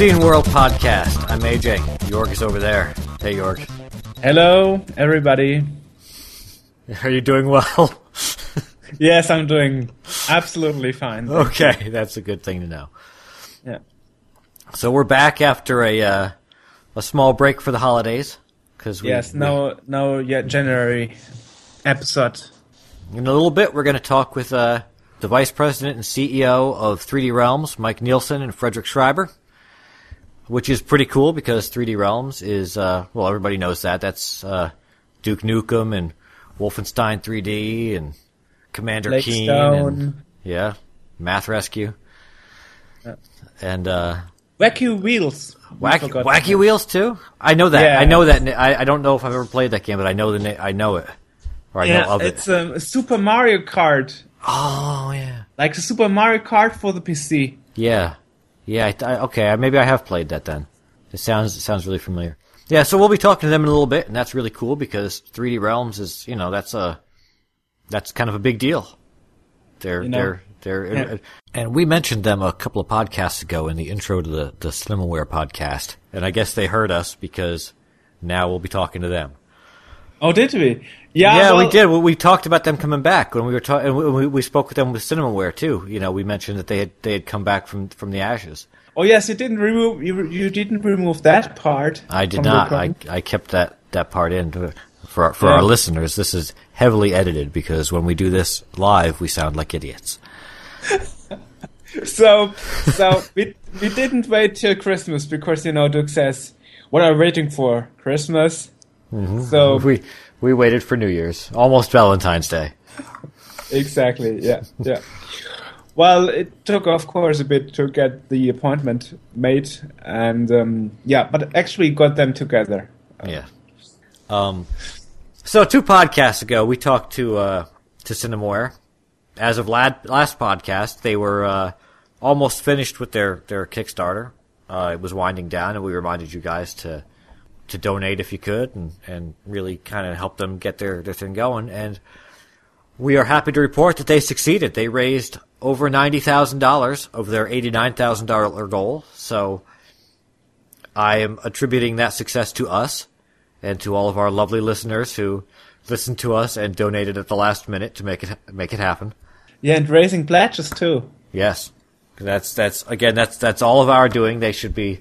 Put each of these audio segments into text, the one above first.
It's Scene World podcast. I'm AJ. York is over there. Hey, York. Hello, everybody. Are you doing well? Yes, I'm doing absolutely fine. okay, that's a good thing to know. Yeah. So we're back after a uh, a small break for the holidays because Yes, no, no, yet January episode. in a little bit we're going to talk with uh, the vice president and CEO of 3D Realms, Mike Nielsen and Frederik Schreiber, which is pretty cool because 3D Realms is uh, well everybody knows that that's uh, Duke Nukem and Wolfenstein 3D and Commander Lake Keen Stone. and yeah, Math Rescue. And uh, Wacky Wheels. Wacky, Wacky. Wheels too. I know that. Yeah. I know that. I, I don't know if I've ever played that game, but I know the na- I know it, or I know of it. it's um, a Super Mario Kart, Oh yeah, like the Super Mario Kart for the PC. yeah, yeah. I, I, okay, maybe I have played that then. It sounds it sounds really familiar. Yeah, so we'll be talking to them in a little bit, and that's really cool because 3D Realms is you know that's a that's kind of a big deal. They're You know, they're they're yeah. and we mentioned them a couple of podcasts ago in the intro to the the Cinemaware podcast, and I guess they heard us because now we'll be talking to them. Oh, did we? Yeah, Yeah, we did. We, we talked about them coming back when we were talking. We, we spoke with them with Cinemaware too. You know, we mentioned that they had they had come back from from the ashes. Oh, yes, you didn't remove you, you didn't remove that part. I did not. I. I kept that that part in to, for our- for Yeah. our listeners. This is heavily edited because when we do this live, we sound like idiots. So, so we we didn't wait till Christmas because you know Duke says, "What are you waiting for? Christmas." Mm-hmm. So We we waited for New Year's, almost Valentine's Day. exactly, yeah, yeah. Well, it took, of course, a bit to get the appointment made, and um, yeah, but actually got them together. Yeah. Um. So two podcasts ago, we talked to uh, to Cinemaware. As of lad, last podcast, they were uh, almost finished with their their Kickstarter. Uh, it was winding down, and we reminded you guys to to donate if you could, and and really kind of help them get their their thing going. And we are happy to report that they succeeded. They raised over ninety thousand dollars of their eighty nine thousand dollar goal. So I am attributing that success to us and to all of our lovely listeners who listened to us and donated at the last minute to make it make it happen. Yeah, and raising pledges too. Yes, that's that's again that's that's all of our doing. They should be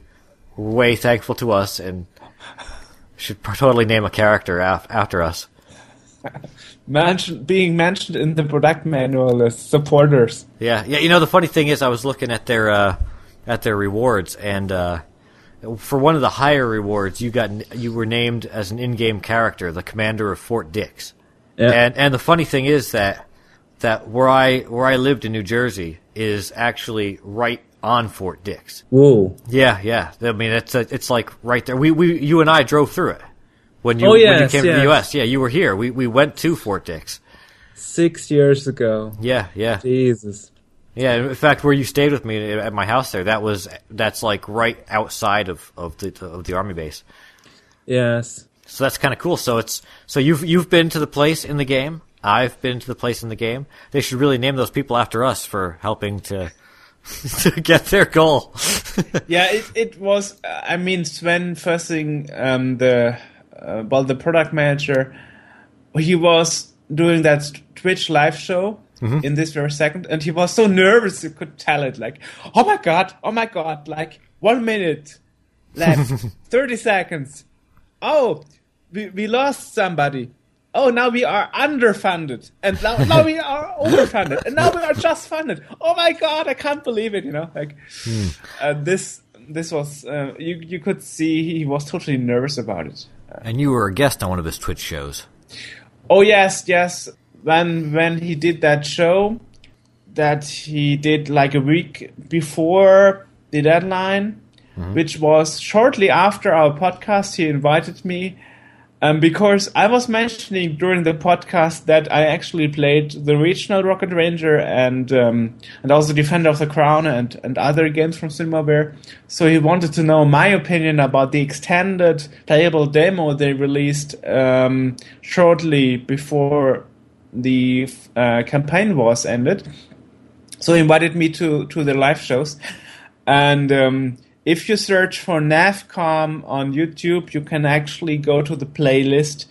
way thankful to us and should totally name a character af- after us. Mention, being mentioned in the product manual as supporters. Yeah, yeah. You know, the funny thing is, I was looking at their uh, at their rewards, and uh, for one of the higher rewards, you got you were named as an in-game character, the commander of Fort Dix. Yeah. And and the funny thing is that that where I where I lived in New Jersey is actually right on Fort Dix. Whoa. Yeah, yeah. I mean, it's a, it's like right there. We we you and I drove through it when you Oh, when you yes, came to the. U.S. Yeah, you were here. We we went to Fort Dix. Six years ago. Yeah, yeah. Jesus. Yeah, in fact, where you stayed with me at my house there, that was that's like right outside of of the of the army base. Yes. So that's kind of cool. So it's so you've you've been to the place in the game. I've been to the place in the game. They should really name those people after us for helping to to get their goal. Yeah, it it was. I mean, Sven Fussing, um, the uh, well, the product manager, he was doing that Twitch live show in this very second, and he was so nervous you could tell it. Like, oh my god, oh my god, like one minute left, thirty seconds. Oh, we we lost somebody. Oh, now we are underfunded, and now, now we are overfunded, and now we are just funded. Oh my god, I can't believe it! You know, like uh, this. This was uh, you. You could see he was totally nervous about it. and you were a guest on one of his Twitch shows. Oh yes, yes. When when he did that show, that he did like a week before the deadline, which was shortly after our podcast. He invited me, um, because I was mentioning during the podcast that I actually played the regional Rocket Ranger and um, and also Defender of the Crown and and other games from Cinemaware. So he wanted to know my opinion about the extended playable demo they released um, shortly before the uh, campaign was ended. So he invited me to to the live shows, and um, if you search for NAFCOM on YouTube, you can actually go to the playlist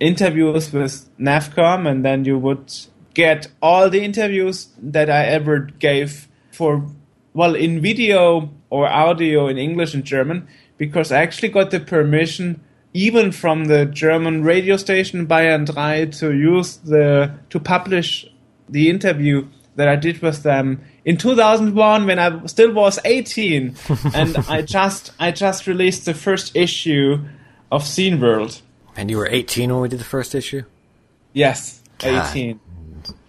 interviews with NAFCOM, and then you would get all the interviews that I ever gave for, well, in video or audio in English and German, because I actually got the permission even from the German radio station Bayern 3 to use the, to publish the interview that I did with them in 2001 when I still was 18 and I just I just released the first issue of Scene World. And you were 18 when we did the first issue? Yes, God. 18.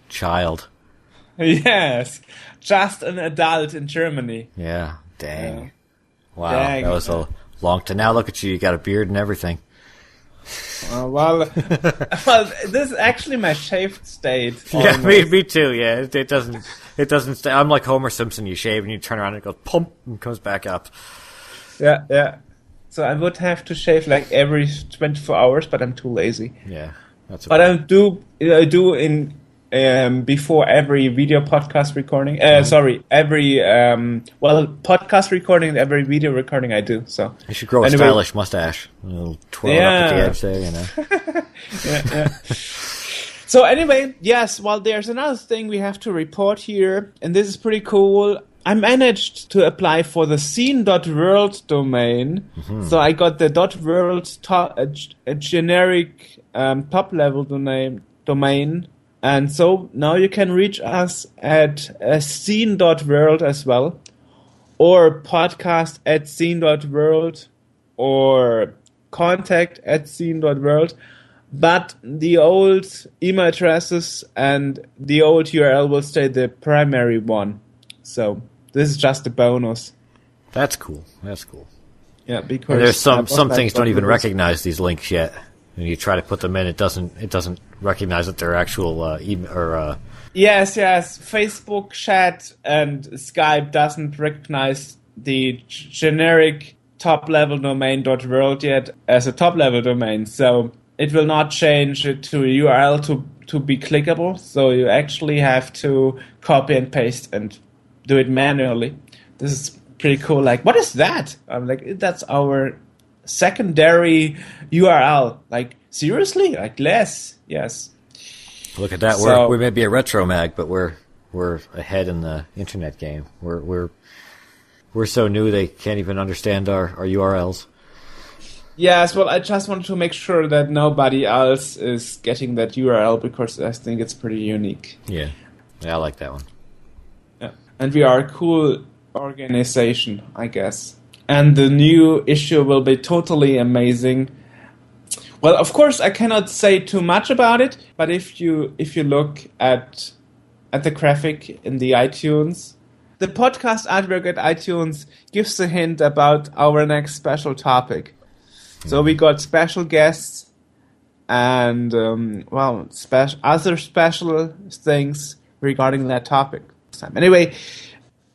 Child. Yes, just an adult in Germany. Yeah. Dang. Yeah. Wow. Dang. That was a long time. Now look at you. You got a beard and everything. Uh, well, well, this is actually my shaved state. Yeah, me, me too. Yeah, it, it doesn't. It doesn't stay. I'm like Homer Simpson. You shave and you turn around and it goes pump and comes back up. Yeah, yeah. So I would have to shave like every 24 hours, but I'm too lazy. Yeah, that's. But I do I do in um, before every video podcast recording. Uh, Sorry, every um, well podcast recording and every video recording I do. So you should grow a Anyway. stylish mustache. A little twirl up at the Yeah. edge there. You know. yeah, yeah. so anyway, yes. Well, there's another thing we have to report here, and this is pretty cool. I managed to apply for the scene.world domain, so I got the .world to- a, g- a generic um, top level domain domain, and so now you can reach us at uh, scene.world as well, or podcast at scene.world, or contact at scene.world. But the old email addresses and the old URL will stay the primary one. So this is just a bonus. That's cool. That's cool. Yeah, because And there's some some things don't even recognize these links yet. When you try to put them in, it doesn't it doesn't recognize that they're actual uh, email or uh, Yes, yes. Facebook chat and Skype doesn't recognize the g- generic top level domain .world yet as a top level domain, so it will not change it to a URL to to be clickable. So you actually have to copy and paste and do it manually. This is pretty cool. Like, what is that? I'm like, that's our secondary URL. Like, seriously? Like, less? Yes. look at that. So- we're we may be a retro mag, but we're we're ahead in the internet game. We're we're we're so new they can't even understand our, our URLs. Yes, well, I just wanted to make sure that nobody else is getting that URL because I think it's pretty unique. Yeah, yeah, I like that one. Yeah. And we are a cool organization, I guess. And the new issue will be totally amazing. Well, of course, I cannot say too much about it, but if you if you look at at the graphic in the iTunes, the podcast artwork at iTunes gives a hint about our next special topic. So we got special guests and um, well, special other special things regarding that topic. Anyway,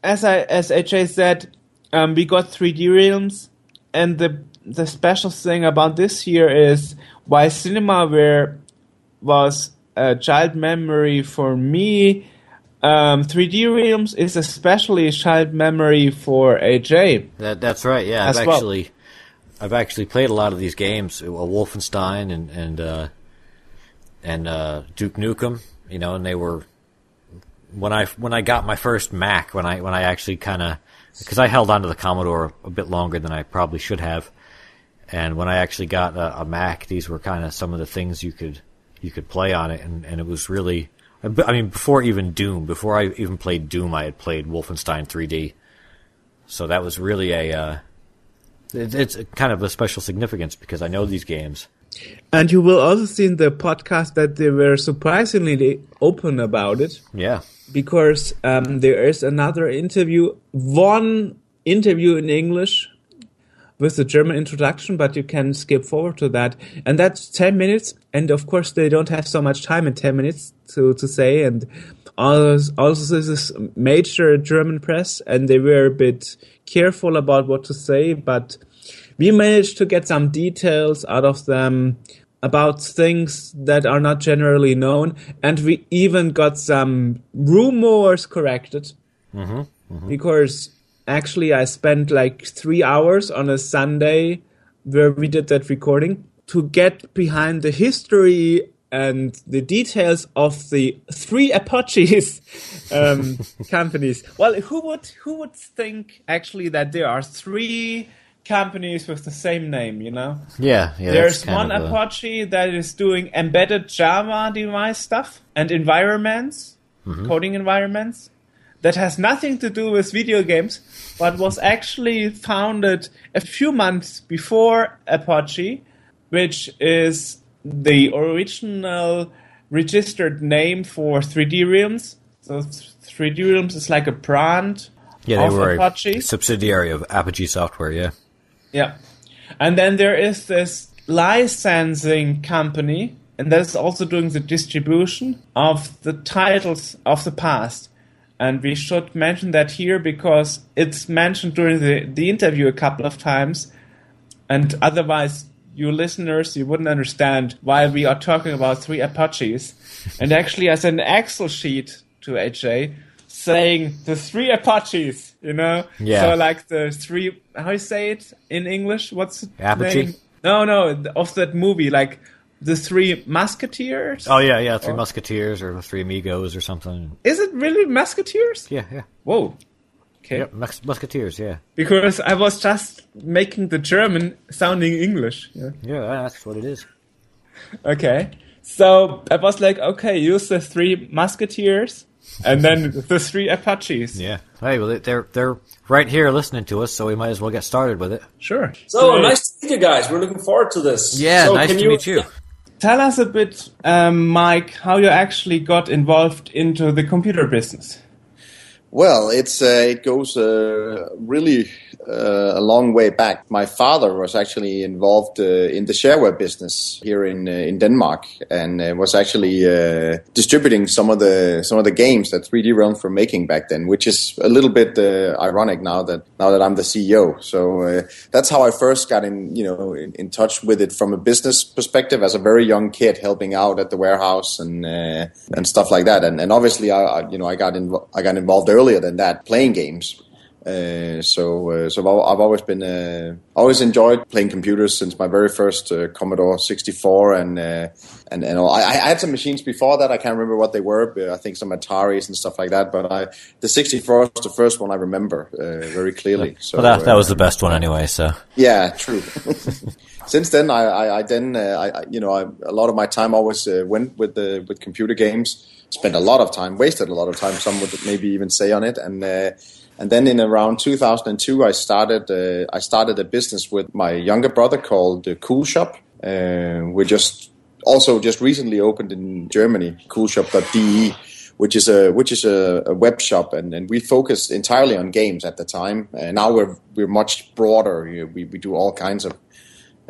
as I as AJ said, um, we got 3D realms, and the the special thing about this year is why CinemaWare was a child memory for me. Um, 3D realms is especially a child memory for AJ. That that's right. Yeah, I've well. actually I've actually played a lot of these games, uh, Wolfenstein and and uh, and uh, Duke Nukem. You know, and they were when I when I got my first Mac when I when I actually kind of because I held onto the Commodore a bit longer than I probably should have, and when I actually got a, a Mac, these were kind of some of the things you could you could play on it, and and it was really. I mean, before even Doom, before I even played Doom, I had played Wolfenstein 3D. So that was really a uh, it, it's kind of a special significance because I know these games. And you will also see in the podcast that they were surprisingly open about it. Yeah, because um, there is another interview, one interview in English with the German introduction, but you can skip forward to that. And that's 10 minutes. And of course, they don't have so much time in 10 minutes to, to say. And also, also this is major German press, and they were a bit careful about what to say, but we managed to get some details out of them about things that are not generally known, and we even got some rumors corrected because actually I spent like three hours on a Sunday where we did that recording to get behind the history and the details of the three Apogees um, companies. Well, who would who would think actually that there are three companies with the same name? You know, Yeah, yeah. there's one a- Apogee that is doing embedded Java device stuff and environments, Mm-hmm. coding environments. That has nothing to do with video games, but was actually founded a few months before Apogee, which is the original registered name for 3D Realms. So 3D Realms is like a brand Yeah, they of were Apogee. a subsidiary of Apogee Software. Yeah. Yeah. And then there is this licensing company, and that is also doing the distribution of the titles of the past. And we should mention that here because it's mentioned during the, the interview a couple of times. And otherwise, you listeners, you wouldn't understand why we are talking about three Apogees. and actually, as an Excel sheet to AJ saying the three Apogees, you know? Yeah. So, like the three, how you say it in English? What's Apogee? name? No, no, of that movie, like the three Musketeers. Oh yeah, yeah. Three Or- Musketeers or Three Amigos or something. Is it really Musketeers? Yeah, yeah. Whoa. Okay. Yep, Mus- Musketeers. Yeah, Because I was just making the German sounding English. Yeah. yeah. That's what it is. Okay. So I was like, okay, use the three musketeers and then the three Apogees. Yeah. Hey, well, they're they're right here listening to us, so we might as well get started with it. Sure. So Great. nice to meet you guys. We're looking forward to this. Yeah, So nice can to meet you. Tell us a bit, um, Mike, how you actually got involved into the computer business. Well, it's uh, it goes uh, really uh, a long way back. My father was actually involved uh, in the shareware business here in uh, in Denmark, and uh, was actually distributing some of the some of the games that 3D Realms were making back then, which is a little bit ironic now that now that I'm the CEO. So that's how I first got in, you know, in, in touch with it from a business perspective as a very young kid, helping out at the warehouse and and stuff like that. And, and obviously, I, I you know I got invo- I got involved earlier than that playing games. Uh, so, uh, so I've always been, uh, always enjoyed playing computers since my very first uh, Commodore 64, and uh, and and all. I, I had some machines before that. I can't remember what they were. But I think some Ataris and stuff like that. But I, the 64 was the first one I remember uh, very clearly. So Well, that that was the best one anyway. So yeah, true. Since then, I, I, I then, uh, I, I- you know, I, a lot of my time always uh, went with the with computer games. Spent a lot of time, wasted a lot of time. Some would maybe even say on it, and uh, and then in around 2002, I started uh, I started a business with my younger brother called the Cool Shop. Uh, we just also just recently opened in Germany, coolshop.de which is a which is a, a web shop, and, and we focused entirely on games at the time. Uh, now we're we're much broader. We we do all kinds of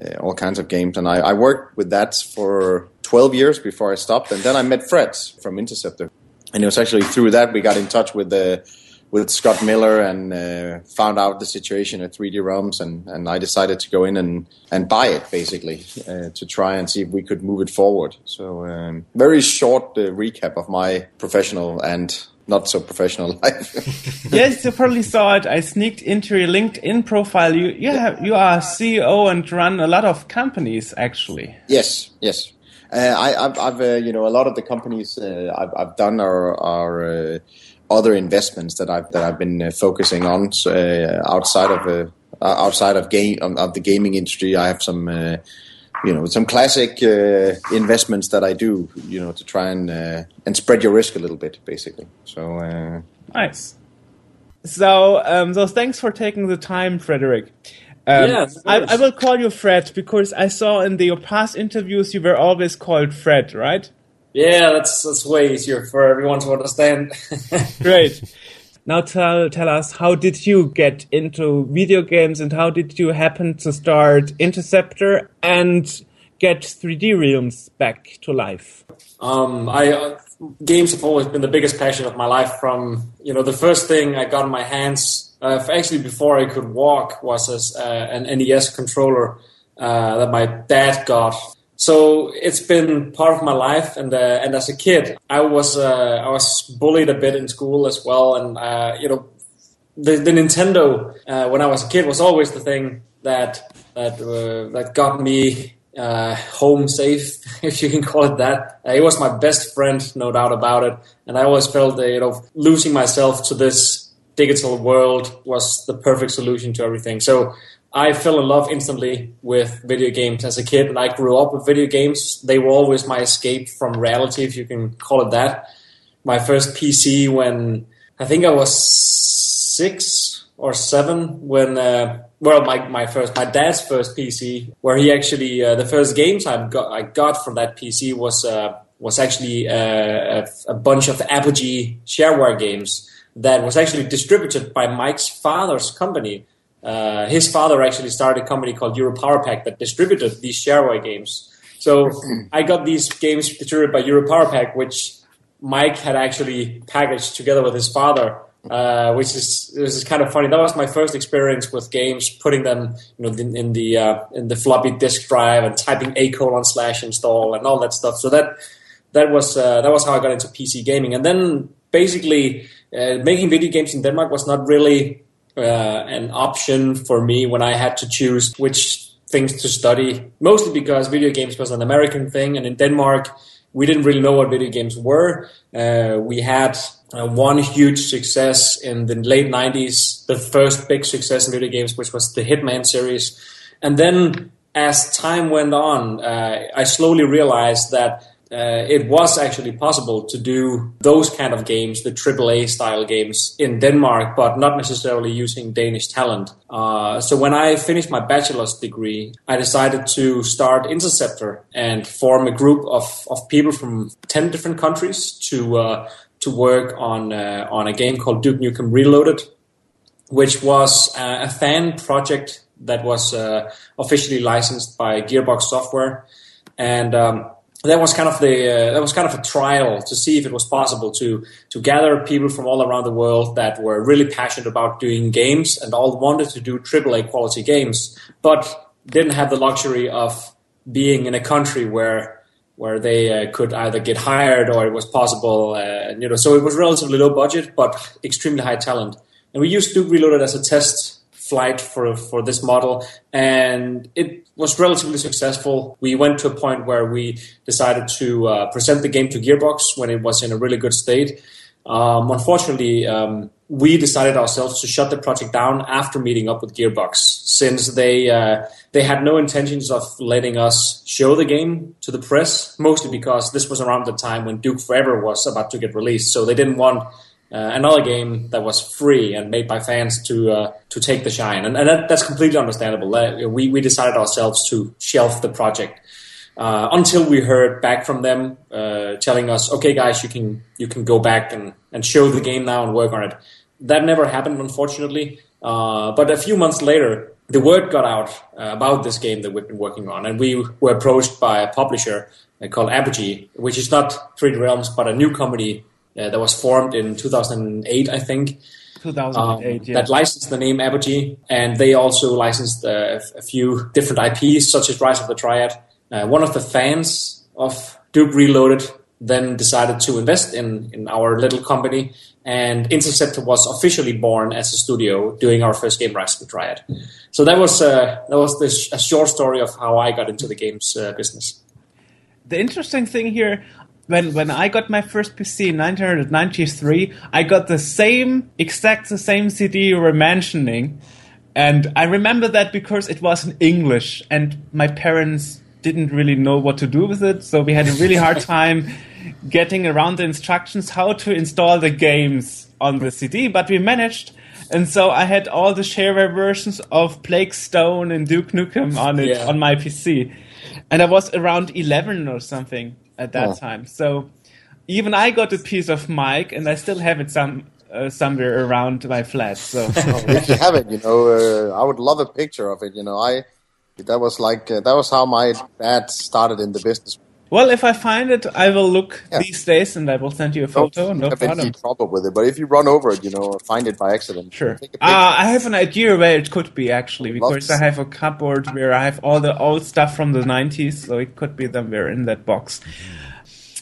uh, all kinds of games, and I, I worked with that for 12 years before I stopped, and then I met Fred from Interceptor, and it was actually through that we got in touch with the with Scott Miller and uh, found out the situation at 3D Realms, and, and I decided to go in and, and buy it basically uh, to try and see if we could move it forward. So, um, very short uh, recap of my professional and not so professional life. yes, you probably saw it. I sneaked into your LinkedIn profile. You you have you are CEO and run a lot of companies actually. Yes, yes. Uh, I, I've, I've uh, you know, a lot of the companies uh, I've, I've done are, are uh, other investments that I've that I've been uh, focusing on so, uh, outside of outside of game of, of the gaming industry. I have some. You know, some classic investments that I do, you know, to try and and spread your risk a little bit, basically. So, Nice. So, um, so thanks for taking the time, Frederik. Um, Yeah, I. I will call you Fred because I saw in the, your past interviews you were always called Fred, right? Yeah, that's that's way easier for everyone to understand. Great. Now tell tell us how did you get into video games and how did you happen to start Interceptor and get 3D Realms back to life? um, I uh, games have always been the biggest passion of my life. From you know, the first thing I got in my hands, uh, actually before I could walk, was as, uh, an NES controller uh, that my dad got. So it's been part of my life, and uh, and as a kid, I was uh, I was bullied a bit in school as well, and uh, you know, the, the Nintendo uh, when I was a kid was always the thing that that uh, that got me uh, home safe, if you can call it that. Uh, it was my best friend, no doubt about it. And I always felt that you know losing myself to this digital world was the perfect solution to everything. So I fell in love instantly with video games as a kid, and I grew up with video games. They were always my escape from reality, if you can call it that. My first PC when I think I was six or seven when uh, well my, my first my dad's first PC where he actually uh, the first games I got I got from that PC was uh, was actually uh, a, a, bunch of Apogee shareware games that was actually distributed by Mike's father's company. Uh, his father actually started a company called Euro Power Pack that distributed these shareware games. So I got these games distributed by Euro Power Pack, which Mike had actually packaged together with his father uh, which is this is kind of funny. That was my first experience with games, putting them you know in, in the uh, in the floppy disk drive and typing a colon slash install and all that stuff. So that that was uh, that was how I got into PC gaming, and then basically uh, making video games in Denmark was not really uh, an option for me when I had to choose which things to study. Mostly because video games was an American thing, and in Denmark we didn't really know what video games were. Uh, we had uh, one huge success in the late 90s, the first big success in video games, which was the Hitman series. And then as time went on, uh, I slowly realized that uh, it was actually possible to do those kind of games, the AAA style games in Denmark, but not necessarily using Danish talent. Uh, so when I finished my bachelor's degree, I decided to start Interceptor and form a group of, of people from 10 different countries to, uh, to work on, uh, on a game called Duke Nukem Reloaded, which was a fan project that was uh, officially licensed by Gearbox Software. And um, that was kind of the uh, that was kind of a trial to see if it was possible to to gather people from all around the world that were really passionate about doing games and all wanted to do AAA quality games, but didn't have the luxury of being in a country where where they uh, could either get hired or it was possible. Uh, you know, so it was relatively low budget but extremely high talent. And we used Duke Reloaded as a test flight for for this model, and it was relatively successful. We went to a point where we decided to uh, present the game to Gearbox when it was in a really good state. Um, unfortunately, um, we decided ourselves to shut the project down after meeting up with Gearbox, since they uh, they had no intentions of letting us show the game to the press. Mostly because this was around the time when Duke Forever was about to get released, so they didn't want uh, another game that was free and made by fans to uh, to take the shine, and, and that, that's completely understandable. Uh, we we decided ourselves to shelf the project uh, until we heard back from them uh, telling us, "Okay, guys, you can you can go back and, and show the game now and work on it." That never happened, unfortunately. Uh, but a few months later, the word got out about this game that we've been working on, and we were approached by a publisher called Apogee, which is not 3D Realms, but a new company uh, that was formed in 2008, I think. 2008, um, yeah. That licensed the name Apogee, and they also licensed uh, a few different IPs, such as Rise of the Triad. Uh, one of the fans of Duke Reloaded then decided to invest in, in our little company, and Interceptor was officially born as a studio doing our first game, Rise of the Triad. So that was uh, that was this, a short story of how I got into the games uh, business. The interesting thing here, when when I got my first PC in 1993, I got the same exact the same CD you were mentioning, and I remember that because it was in English, and my parents didn't really know what to do with it, so we had a really hard time getting around the instructions how to install the games on the CD, but we managed. And so I had all the shareware versions of Blake Stone and Duke Nukem on it yeah. on my PC, and I was around 11 or something at that oh. time. So even I got a piece of Mike, and I still have it some uh, somewhere around my flat. So if you have it, you know, uh, I would love a picture of it. You know, I that was like uh, that was how my dad started in the business. Well, if I find it, I will look yeah. these days, and I will send you a photo. Don't no have problem. any trouble with it, but if you run over it, you know, find it by accident. Sure. Uh, I have an idea where it could be actually, because I have a cupboard where I have all the old stuff from the '90s, so it could be somewhere in that box.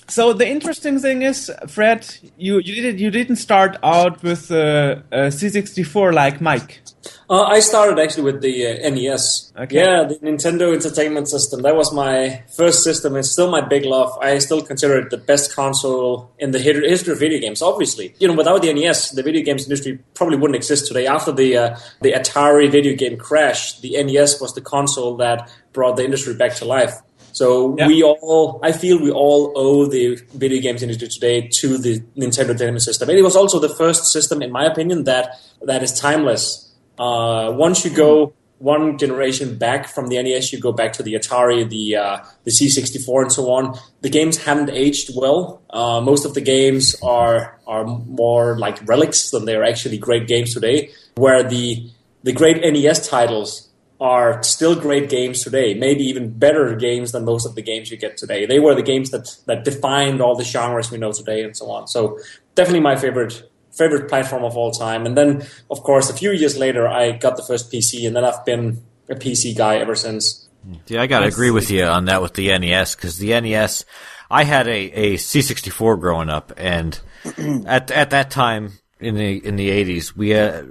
So the interesting thing is, Fred, you you didn't you didn't start out with uh, a C64 like Mike. Uh, I started actually with the uh, NES. Okay. Yeah, the Nintendo Entertainment System. That was my first system. It's still my big love. I still consider it the best console in the history of video games. Obviously, you know, without the NES, the video games industry probably wouldn't exist today. After the uh, the Atari video game crash, the NES was the console that brought the industry back to life. So Yeah. we all, I feel we all owe the video games industry today to the Nintendo Entertainment System. And it was also the first system, in my opinion, that that is timeless. Uh, once you go one generation back from the NES, you go back to the Atari, the uh, the C64, and so on. The games haven't aged well. Uh, most of the games are are more like relics than they are actually great games today. Where the the great NES titles are still great games today, maybe even better games than most of the games you get today. They were the games that that defined all the genres we know today, and so on. So definitely my favorite favorite platform of all time. And then, of course, a few years later, I got the first PC, and then I've been a PC guy ever since. Yeah, I gotta agree with you on that with the NES because the NES, I had a, a C64 growing up, and at at that time in the in the 80s, we had,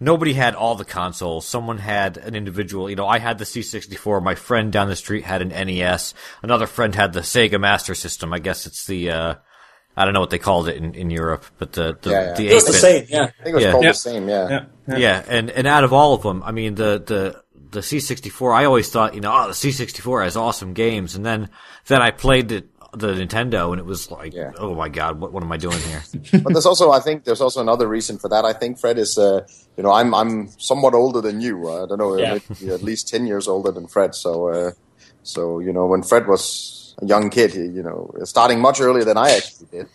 nobody had all the consoles. Someone had an individual. You know, I had the C64. My friend down the street had an NES. Another friend had the Sega Master System. I guess it's the uh, I don't know what they called it in, in Europe, but the the, Yeah, yeah. the It was the same, yeah. I think it was Yeah. called Yeah. the same. Yeah. Yeah. yeah. yeah, and and out of all of them, I mean the the the C64. I always thought, you know, oh, the C64 has awesome games, and then then I played it, the Nintendo, and it was like, Yeah. oh my god, what what am I doing here? but there's also, I think, there's also another reason for that. I think Fred is, uh, you know, I'm I'm somewhat older than you. Uh, I don't know, Yeah. maybe at least ten years older than Fred. So, uh, so you know, when Fred was a young kid, you know, starting much earlier than I actually did.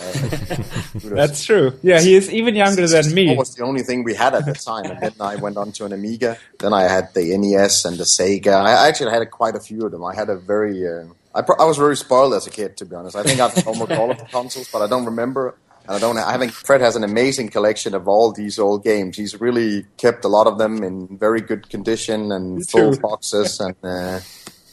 Uh, That's true. Yeah, he is even younger than me. That was the only thing we had at the time, and then I went on to an Amiga. Then I had the NES and the Sega. I actually had quite a few of them. I had a very, uh, I, pro- I was very spoiled as a kid, to be honest. I think I've almost all of the consoles, but I don't remember. And I don't. I think Fred has an amazing collection of all these old games. He's really kept a lot of them in very good condition and full boxes, and uh,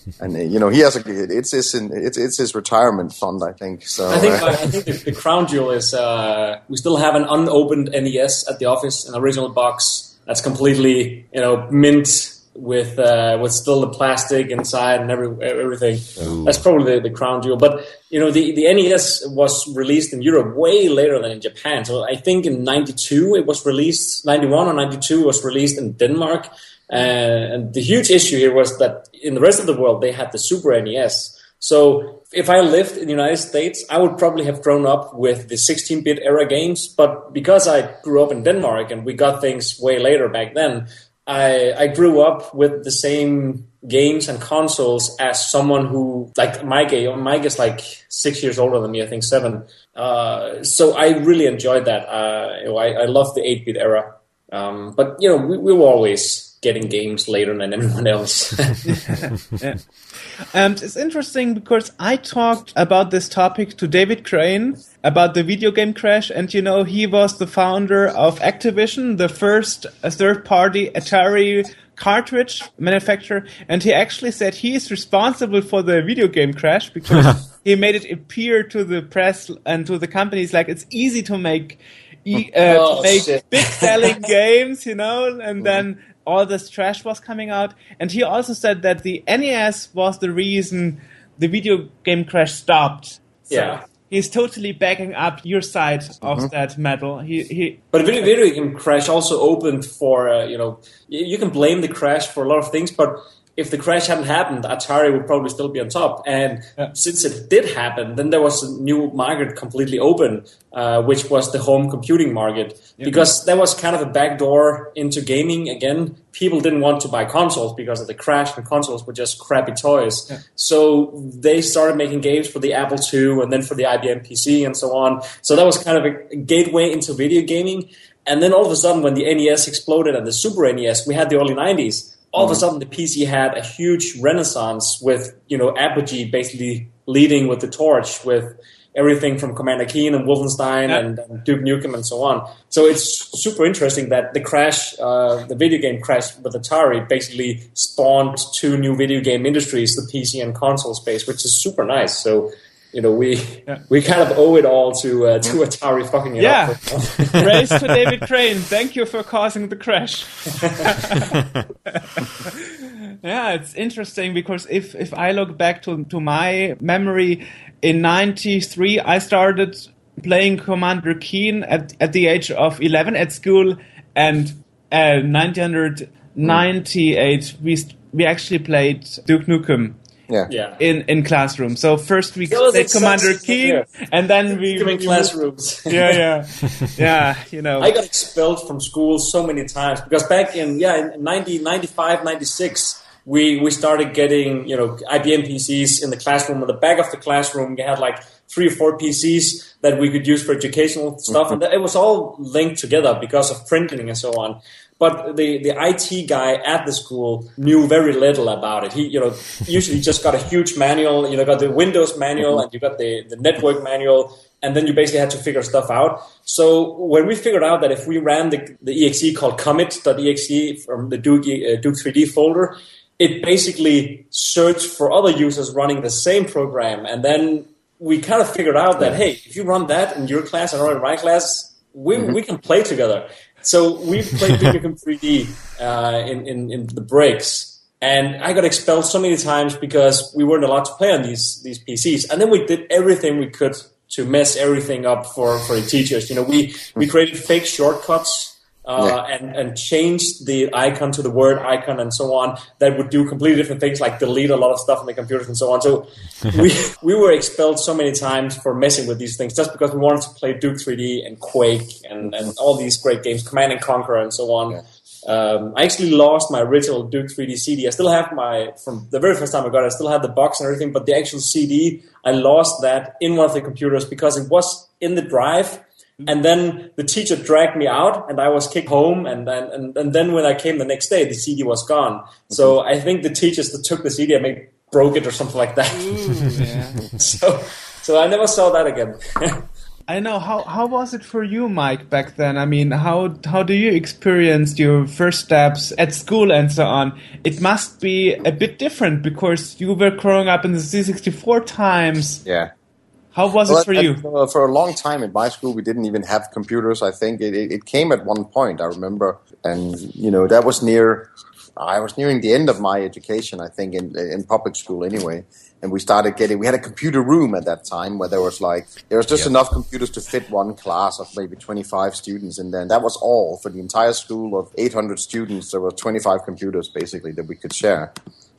and uh, you know he has a. It's his it's it's his retirement fund, I think. So I think uh, I think the, the crown jewel is uh, we still have an unopened NES at the office, an original box that's completely you know mint with uh, with still the plastic inside and every everything. That's probably the, the crown jewel. But you know the the NES was released in Europe way later than in Japan. So I think in '92 it was released, '91 or '92 was released in Denmark. Uh, and the huge issue here was that in the rest of the world they had the Super NES. So if I lived in the United States, I would probably have grown up with the 16-bit era games. But because I grew up in Denmark and we got things way later back then, I, I grew up with the same games and consoles as someone who, like Mike, Mike is like six years older than me, I think seven. Uh, so I really enjoyed that. Uh, you know, I, I love the 8-bit era. Um, but, you know, we, we were always getting games later than anyone else. And it's interesting because I talked about this topic to David Crane about the video game crash, and you know, he was the founder of Activision, the first uh, third party Atari cartridge manufacturer, and he actually said he is responsible for the video game crash because he made it appear to the press and to the companies like it's easy to make. E- uh, Oh, to make shit. big selling games, you know, and then all this trash was coming out. And he also said that the NES was the reason the video game crash stopped. So Yeah. He's totally backing up your side of that medal. He, he, But video, video game crash also opened for uh, you know you, you can blame the crash for a lot of things, but if the crash hadn't happened, Atari would probably still be on top. And Yeah. since it did happen, then there was a new market completely open, uh, which was the home computing market, because that was kind of a backdoor into gaming. Again, people didn't want to buy consoles because of the crash, and consoles were just crappy toys. So they started making games for the Apple II and then for the IBM PC and so on. So that was kind of a gateway into video gaming. And then all of a sudden, when the NES exploded and the Super NES, we had the early 90s. All of a sudden, the PC had a huge renaissance with, you know, Apogee basically leading with the torch with everything from Commander Keen and Wolfenstein Yeah. and, and Duke Nukem and so on. So it's super interesting that the crash, uh, the video game crash with Atari basically spawned two new video game industries, the PC and console space, which is super nice. So you know we yeah. we kind of owe it all to uh, to Atari fucking it yeah. up. Yeah, race to David Crane. Thank you for causing the crash. yeah, it's interesting because if if I look back to to my memory, in '93 I started playing Commander Keen at at the age of 11 at school, and uh, 1998 we we actually played Duke Nukem yeah. yeah. in in classroom. So first we played Commander Keen, and then we, we classrooms. yeah, yeah, yeah. You know, I got expelled from school so many times because back in yeah in 90, 95, 96, we we started getting you know IBM PCs in the classroom. In the back of the classroom, we had like three or four PCs that we could use for educational stuff, mm-hmm. and it was all linked together because of printing and so on. But the, the IT guy at the school knew very little about it. He, you know, usually just got a huge manual. You know, got the Windows manual mm-hmm. and you got the, the network manual, and then you basically had to figure stuff out. So when we figured out that if we ran the, the exe called commit.exe from the Duke, uh, Duke 3D folder, it basically searched for other users running the same program, and then we kind of figured out that hey, if you run that in your class and run in my class, we, mm-hmm. we can play together. So we played Duke Nukem 3D uh, in, in, in the breaks, and I got expelled so many times because we weren't allowed to play on these these PCs. And then we did everything we could to mess everything up for, for the teachers. You know, we we created fake shortcuts uh, yeah. and, and changed the icon to the word icon and so on that would do completely different things like delete a lot of stuff on the computers and so on. So we, we were expelled so many times for messing with these things just because we wanted to play Duke 3D and Quake and, and all these great games, Command and Conquer and so on. Yeah. Um, I actually lost my original Duke 3D CD. I still have my, from the very first time I got it, I still had the box and everything, but the actual CD, I lost that in one of the computers because it was in the drive and then the teacher dragged me out and I was kicked home. And then, and, and then when I came the next day, the CD was gone. So mm-hmm. I think the teachers that took the CD and maybe broke it or something like that. Ooh, yeah. so, so I never saw that again. I know how how was it for you, Mike, back then? I mean, how how do you experience your first steps at school and so on? It must be a bit different because you were growing up in the C64 times. Yeah. How was well, it for at, you? Uh, for a long time in my school, we didn't even have computers. I think it, it, it, came at one point. I remember, and you know that was near. I was nearing the end of my education. I think in in public school anyway, and we started getting. We had a computer room at that time where there was like there was just yep. enough computers to fit one class of maybe twenty five students, and then that was all for the entire school of eight hundred students. There were twenty five computers basically that we could share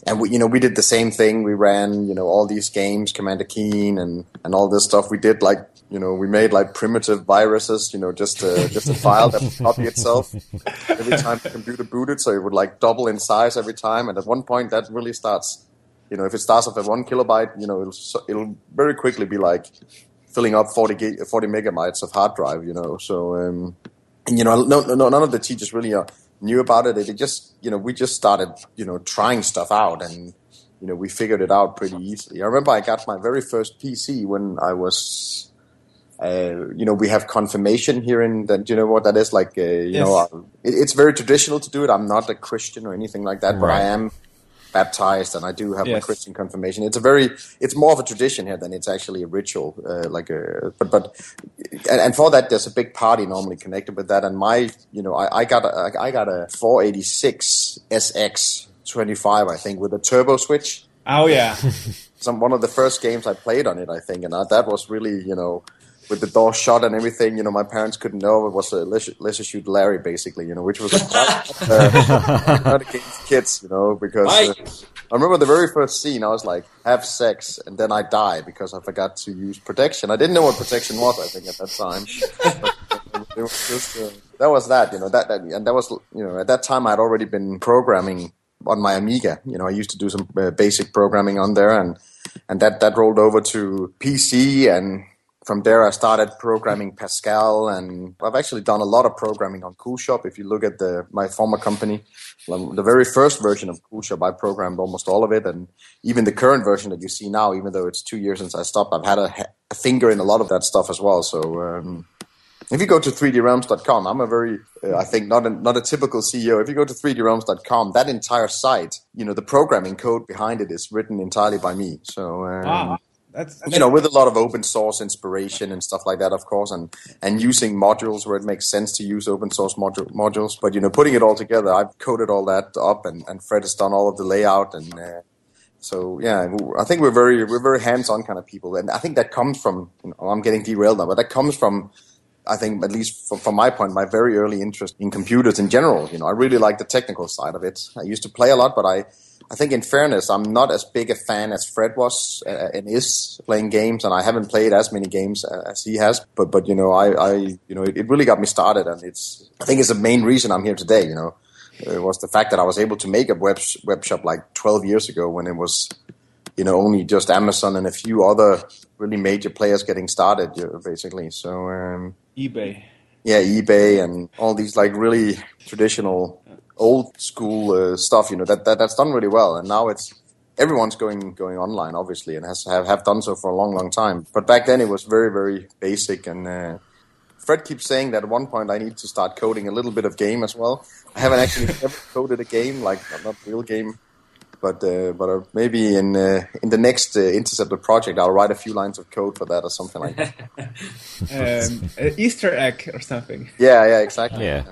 and we, you know, we did the same thing. We ran, you know, all these games, Commander Keen, and and all this stuff. We did like, you know, we made like primitive viruses, you know, just a, just a file that would copy itself every time the computer booted, so it would like double in size every time. And at one point, that really starts, you know, if it starts off at one kilobyte, you know, it'll it'll very quickly be like filling up 40 gig, 40 megabytes of hard drive, you know. So, um, and you know, no, no, none of the teachers really are knew about it. It just, you know, we just started, you know, trying stuff out and, you know, we figured it out pretty easily. I remember I got my very first PC when I was, uh, you know, we have confirmation here in that, you know what that is? Like, uh, you yes. know, uh, it, it's very traditional to do it. I'm not a Christian or anything like that, right. but I am baptized and I do have yes. my Christian confirmation. It's a very, it's more of a tradition here than it's actually a ritual. Uh, like a, but but, and, and, for that there's a big party normally connected with that. And my, you know, I, I got a, I got a 486 SX 25, I think, with a turbo switch. Oh yeah. Some one of the first games I played on it, I think, and I, that was really, you know, with the door shut and everything. You know, my parents couldn't know it was a Leisure Suit Larry, basically. You know, which was uh, not against kids. You know, because uh, I remember the very first scene. I was like, have sex and then I die because I forgot to use protection. I didn't know what protection was. I think at that time. it was just, uh, that was that. You know that, that and that was you know at that time I'd already been programming on my Amiga. You know, I used to do some uh, basic programming on there, and and that that rolled over to PC, and from there, I started programming Pascal, and I've actually done a lot of programming on CoolShop. If you look at the my former company, the very first version of CoolShop, I programmed almost all of it, and even the current version that you see now, even though it's two years since I stopped, I've had a, a finger in a lot of that stuff as well. So. Um, if you go to 3drealms.com, I'm a very, uh, I think, not a, not a typical CEO. If you go to 3drealms.com, that entire site, you know, the programming code behind it is written entirely by me. So, um, That's, you know, with a lot of open source inspiration and stuff like that, of course, and and using modules where it makes sense to use open source modu- modules. But you know, putting it all together, I've coded all that up, and, and Fred has done all of the layout, and uh, so yeah, I think we're very we're very hands on kind of people, and I think that comes from. You know, I'm getting derailed now, but that comes from. I think, at least from, from my point, my very early interest in computers in general. You know, I really like the technical side of it. I used to play a lot, but I I think, in fairness, I'm not as big a fan as Fred was uh, and is playing games, and I haven't played as many games uh, as he has. But, but you know, I, I you know, it, it really got me started, and it's. I think it's the main reason I'm here today. You know, it was the fact that I was able to make a web web shop like 12 years ago when it was, you know, only just Amazon and a few other really major players getting started, basically. So um, eBay. Yeah, eBay and all these like really traditional old school uh, stuff, you know, that, that that's done really well. And now it's everyone's going going online, obviously, and has have, have done so for a long, long time. But back then it was very, very basic. And uh, Fred keeps saying that at one point I need to start coding a little bit of game as well. I haven't actually ever coded a game, like not a real game. But uh, but uh, maybe in uh, in the next uh, Interceptor project, I'll write a few lines of code for that or something like that. um, Easter egg or something. Yeah, yeah, exactly. Yeah.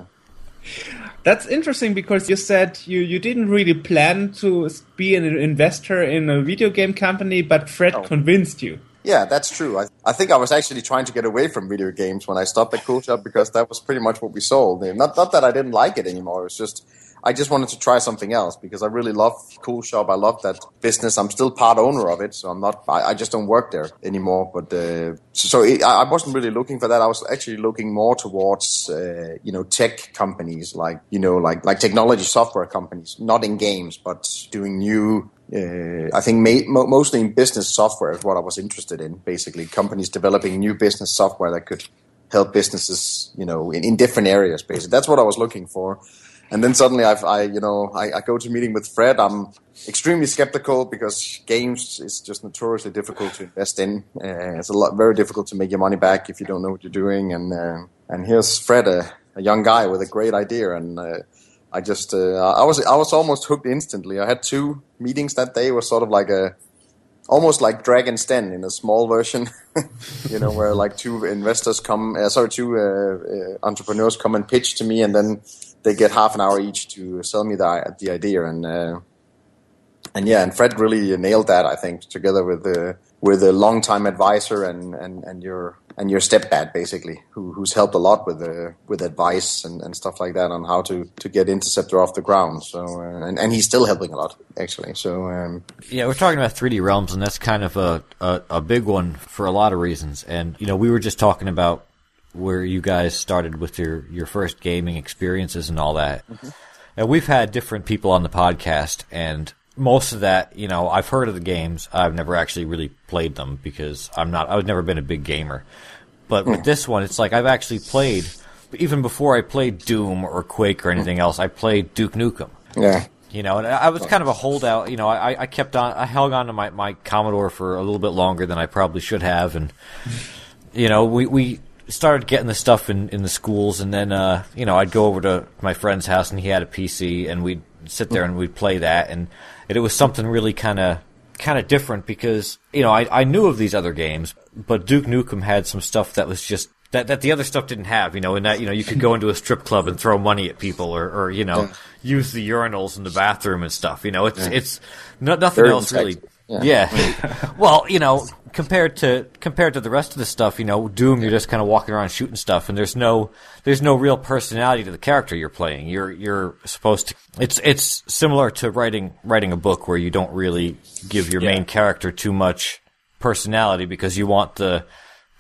That's interesting because you said you, you didn't really plan to be an investor in a video game company, but Fred oh. convinced you. Yeah, that's true. I, I think I was actually trying to get away from video games when I stopped at Cool Shop because that was pretty much what we sold. Not, not that I didn't like it anymore. It was just I just wanted to try something else because I really love Cool Shop. I love that business. I'm still part owner of it, so I'm not. I, I just don't work there anymore. But uh, so it, I wasn't really looking for that. I was actually looking more towards uh, you know tech companies like you know like like technology software companies, not in games, but doing new uh, I think ma- mostly in business software is what I was interested in. Basically, companies developing new business software that could help businesses, you know, in, in different areas. Basically, that's what I was looking for and then suddenly I've, I, you know, I, I, go to meeting with Fred. I'm extremely skeptical because games is just notoriously difficult to invest in. Uh, it's a lot, very difficult to make your money back if you don't know what you're doing. And uh, and here's Fred, a, a, young guy with a great idea, and uh, I just, uh, I was, I was almost hooked instantly. I had two meetings that day. It was sort of like a, almost like Dragon's Den in a small version, you know, where like two investors come, uh, sorry, two uh, entrepreneurs come and pitch to me, and then they get half an hour each to sell me the the idea, and uh, and yeah, and Fred really nailed that. I think together with the with a long time advisor and, and, and your and your stepdad basically, who who's helped a lot with the with advice and, and stuff like that on how to, to get Interceptor off the ground. So uh, and and he's still helping a lot actually. So um, yeah, we're talking about 3D Realms, and that's kind of a, a a big one for a lot of reasons. And you know, we were just talking about where you guys started with your, your first gaming experiences and all that. Mm-hmm. And we've had different people on the podcast, and most of that, you know, I've heard of the games. I've never actually really played them because I'm not. I've never been a big gamer. But with this one, it's like I've actually played. Even before I played Doom or Quake or anything else, I played Duke Nukem. Yeah. You know, and I was kind of a holdout. You know, I, I kept on. I held on to my, my Commodore for a little bit longer than I probably should have, and you know, we we started getting the stuff in, in the schools, and then uh, you know I'd go over to my friend's house, and he had a PC, and we'd sit there and we'd play that, and it was something really kind of kind of different because you know I, I knew of these other games, but Duke Nukem had some stuff that was just that, that the other stuff didn't have, you know, in that, you know, you could go into a strip club and throw money at people or, or you know, yeah. use the urinals in the bathroom and stuff. You know, it's, yeah. it's no, nothing Very else really. Yeah. yeah. well, you know, compared to compared to the rest of the stuff, you know, Doom, you're just kind of walking around shooting stuff, and there's no there's no real personality to the character you're playing. You're you're supposed to. It's it's similar to writing writing a book where you don't really give your yeah. main character too much personality because you want the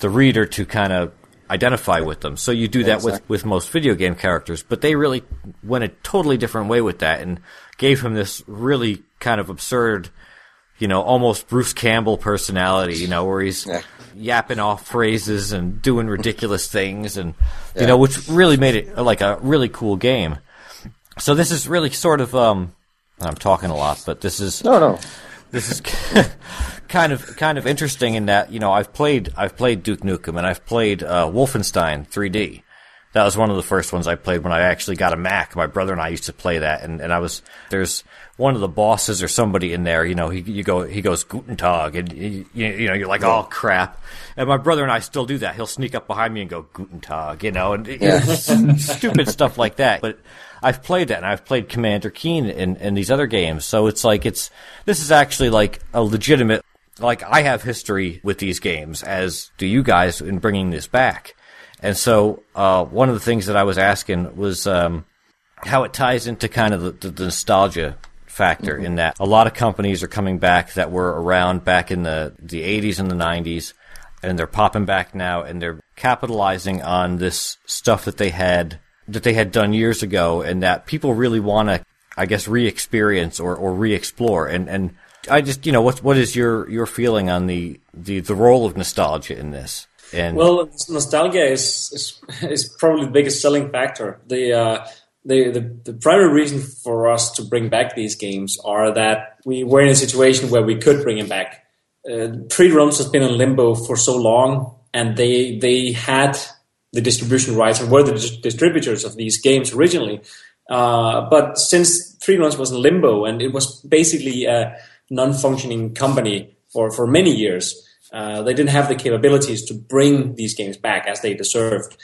the reader to kind of identify with them. So you do that exactly. with with most video game characters, but they really went a totally different way with that and gave him this really kind of absurd you know, almost Bruce Campbell personality, you know, where he's yeah. yapping off phrases and doing ridiculous things and, yeah. you know, which really made it like a really cool game. So this is really sort of, um, I'm talking a lot, but this is, no, no, this is kind of, kind of interesting in that, you know, I've played, I've played Duke Nukem and I've played, uh, Wolfenstein 3D. That was one of the first ones I played when I actually got a Mac. My brother and I used to play that, and, and I was there's one of the bosses or somebody in there. You know, he you go he goes Guten Tag, and you, you know you're like oh crap. And my brother and I still do that. He'll sneak up behind me and go Guten Tag, you know, and yeah. stupid stuff like that. But I've played that, and I've played Commander Keen and, and these other games. So it's like it's this is actually like a legitimate. Like I have history with these games, as do you guys in bringing this back. And so uh, one of the things that I was asking was um, how it ties into kind of the, the nostalgia factor mm-hmm. in that a lot of companies are coming back that were around back in the, the 80s and the 90s and they're popping back now and they're capitalizing on this stuff that they had that they had done years ago and that people really want to I guess re-experience or, or re-explore and and I just you know what what is your your feeling on the the, the role of nostalgia in this and well, nostalgia is, is, is probably the biggest selling factor. The, uh, the, the the primary reason for us to bring back these games are that we were in a situation where we could bring them back. Uh, 3D Realms has been in limbo for so long, and they they had the distribution rights and were the distributors of these games originally. Uh, but since 3D Realms was in limbo and it was basically a non-functioning company for, for many years, uh, they didn't have the capabilities to bring these games back as they deserved.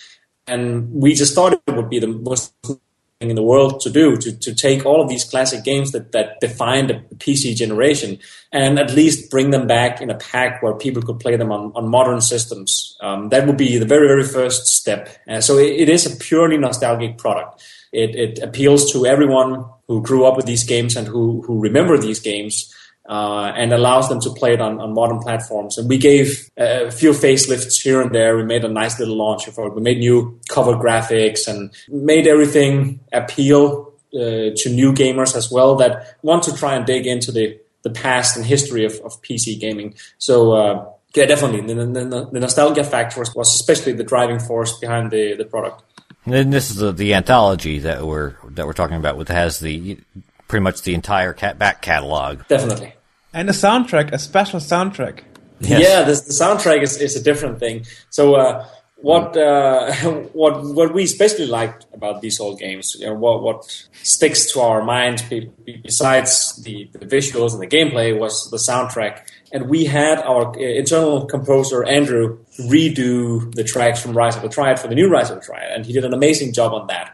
And we just thought it would be the most thing in the world to do to, to take all of these classic games that, that defined the PC generation and at least bring them back in a pack where people could play them on, on modern systems. Um, that would be the very, very first step. Uh, so it, it is a purely nostalgic product. It, it appeals to everyone who grew up with these games and who, who remember these games uh, and allows them to play it on, on modern platforms. And we gave a few facelifts here and there. We made a nice little launch for it. We made new cover graphics and made everything appeal uh, to new gamers as well that want to try and dig into the, the past and history of, of PC gaming. So, uh, yeah, definitely. The, the, the, nostalgia factor was, especially the driving force behind the, the product. And this is the, the anthology that we're that we're talking about, which has the pretty much the entire cat back catalog. Definitely. And a soundtrack, a special soundtrack. Yes. Yeah, the, the soundtrack is, is a different thing. So uh, what uh, what what we especially liked about these old games, you know, what what sticks to our mind besides the, the visuals and the gameplay was the soundtrack. And we had our uh, internal composer Andrew redo the tracks from Rise of the Triad for the new Rise of the Triad, and he did an amazing job on that.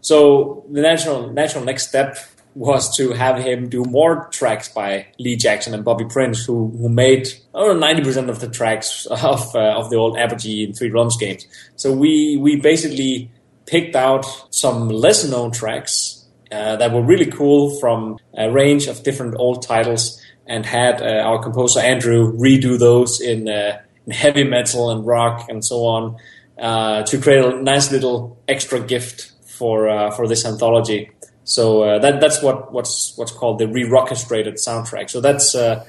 So the natural natural next step was to have him do more tracks by Lee Jackson and Bobby Prince, who who made ninety percent of the tracks of uh, of the old Apogee and 3D Realms games. So we we basically picked out some lesser known tracks uh, that were really cool from a range of different old titles, and had uh, our composer Andrew redo those in, uh, in, heavy metal and rock and so on uh, to create a nice little extra gift for uh, for this anthology. So uh, that that's what what's what's called the re-orchestrated soundtrack. So that's uh,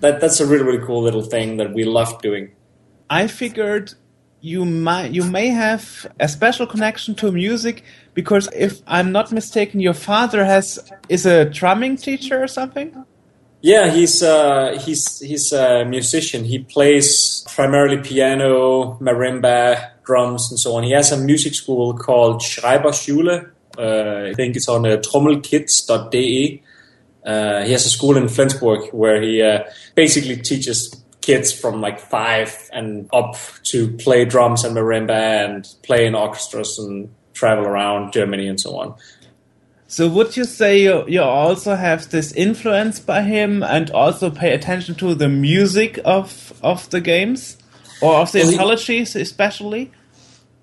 that that's a really really cool little thing that we love doing. I figured you might you may have a special connection to music because if I'm not mistaken, your father has is a drumming teacher or something. Yeah, he's uh, he's he's a musician. He plays primarily piano, marimba, drums, and so on. He has a music school called Schreiberschule uh, I think it's on uh, trommelkids.de. Uh, he has a school in Flensburg where he uh, basically teaches kids from like five and up to play drums and marimba and play in orchestras and travel around Germany and so on. So would you say you, you also have this influence by him and also pay attention to the music of of the games or of the well, anthologies especially?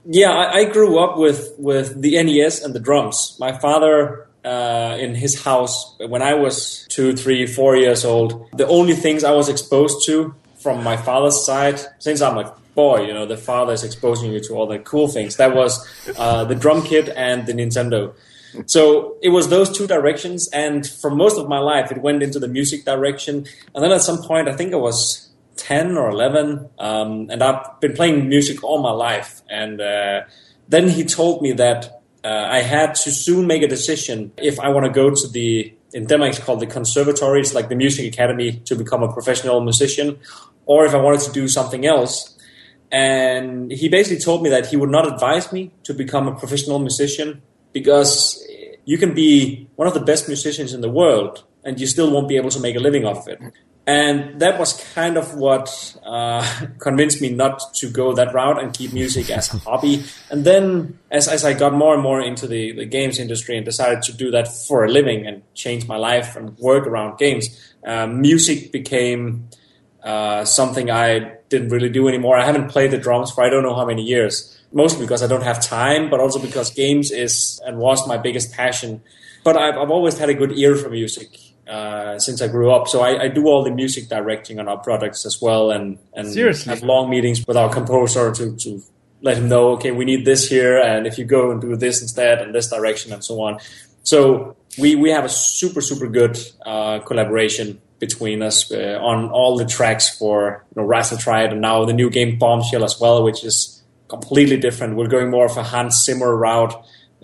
Yeah, I, I, grew up with with the NES and the drums. My father. Uh, in his house, when I was two, three, four years old, the only things I was exposed to from my father's side, since I'm a boy, you know, the father is exposing you to all the cool things. That was uh, the drum kit and the Nintendo. So it was those two directions, and for most of my life, it went into the music direction. And then at some point, I think I was 10 or 11, um, and I've been playing music all my life. And uh, then he told me that uh, I had to soon make a decision if I want to go to the, in Denmark it's called the conservatory, it's like the music academy to become a professional musician, or if I wanted to do something else. and he basically told me that he would not advise me to become a professional musician because you can be one of the best musicians in the world and you still won't be able to make a living off it. And that was kind of what uh, convinced me not to go that route and keep music as a hobby. And then, as, as I got more and more into the, the games industry and decided to do that for a living and change my life and work around games, uh, music became uh, something I didn't really do anymore. I haven't played the drums for I don't know how many years, mostly because I don't have time, but also because games is and was my biggest passion. But I've, I've always had a good ear for music uh, since I grew up. So I, I, do all the music directing on our products as well, and and Seriously? have long meetings with our composer to to let him know, okay, we need this here, and if you go and do this instead, and this direction, and so on. So we we have a super super good uh, collaboration between us uh, on all the tracks for you know, Rise and Triad and now the new game Bombshell as well, which is completely different. We're going more of a Hans Zimmer route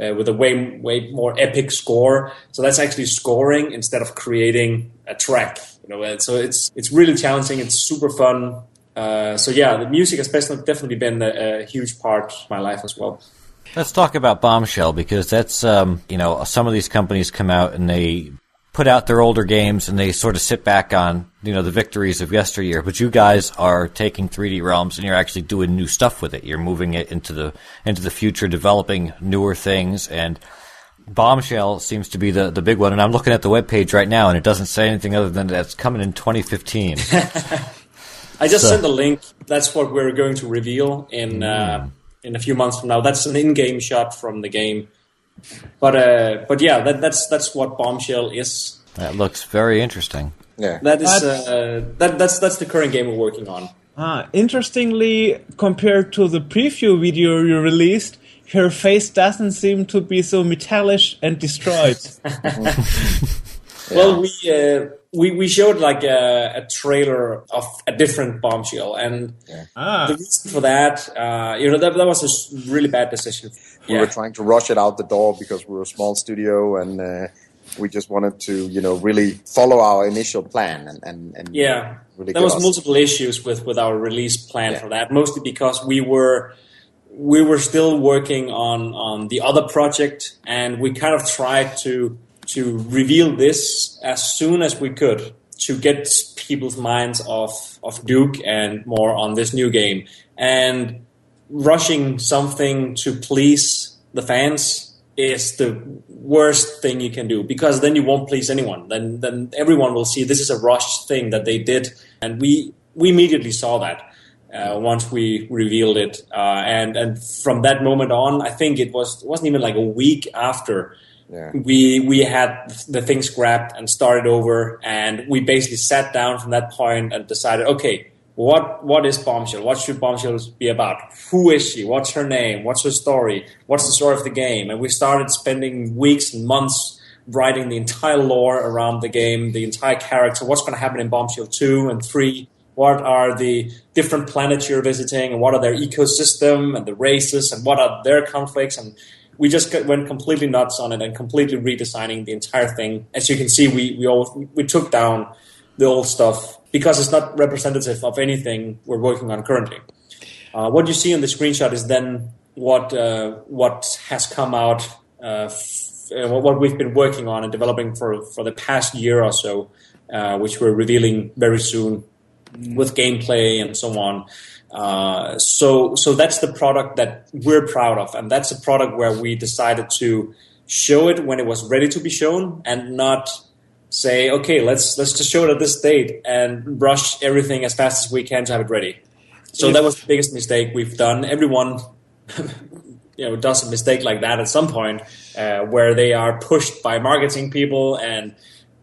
uh, with a way way more epic score. So that's actually scoring instead of creating a track. You know, so it's it's really challenging. It's super fun. Uh, so yeah, the music has definitely been a, a, huge part of my life as well. Let's talk about Bombshell because that's um, you know some of these companies come out and they put out their older games and they sort of sit back on you know the victories of yesteryear. But you guys are taking 3D Realms and you're actually doing new stuff with it. You're moving it into the into the future, developing newer things and. Bombshell seems to be the, the big one, and I'm looking at the web page right now, and it doesn't say anything other than that's coming in 2015. I just so. sent the link. That's what we're going to reveal in mm. uh, in a few months from now. That's an in-game shot from the game but uh, but yeah, that, that's that's what Bombshell is. That looks very interesting. Yeah, that is uh, that that's that's the current game we're working on. Ah, interestingly, compared to the preview video you released, her face doesn't seem to be so metallic and destroyed. Well, we uh, we we showed like a, a, trailer of a different bombshell, and yeah. ah. the reason for that, uh, you know, that, that was a really bad decision. We yeah. were trying to rush it out the door because we were a small studio, and uh, we just wanted to, you know, really follow our initial plan, and and, and yeah, really there was us. multiple issues with with our release plan yeah. for that, mostly because we were we were still working on on the other project, and we kind of tried to to reveal this as soon as we could to get people's minds off of Duke and more on this new game. And rushing something to please the fans is the worst thing you can do because then you won't please anyone. Then then everyone will see this is a rushed thing that they did, and we we immediately saw that. Uh, once we revealed it, uh, and and from that moment on, I think it was it wasn't even like a week after yeah. we we had the thing scrapped and started over, and we basically sat down from that point and decided, okay, what what is Bombshell? What should Bombshell be about? Who is she? What's her name? What's her story? What's the story of the game? And we started spending weeks and months writing the entire lore around the game, the entire character. What's going to happen in Bombshell two and three? What are the different planets you're visiting, and what are their ecosystem and the races, and what are their conflicts and we just went completely nuts on it and completely redesigning the entire thing. As you can see, we we all we took down the old stuff because it's not representative of anything we're working on currently. Uh, what you see on the screenshot is then what uh, what has come out, uh, f- uh, what we've been working on and developing for for the past year or so, uh, which we're revealing very soon with gameplay and so on. Uh, so so that's the product that we're proud of, and that's a product where we decided to show it when it was ready to be shown, and not say, okay, let's let's just show it at this date and rush everything as fast as we can to have it ready. So that was the biggest mistake we've done. Everyone. you know, does a mistake like that at some point, uh, where they are pushed by marketing people and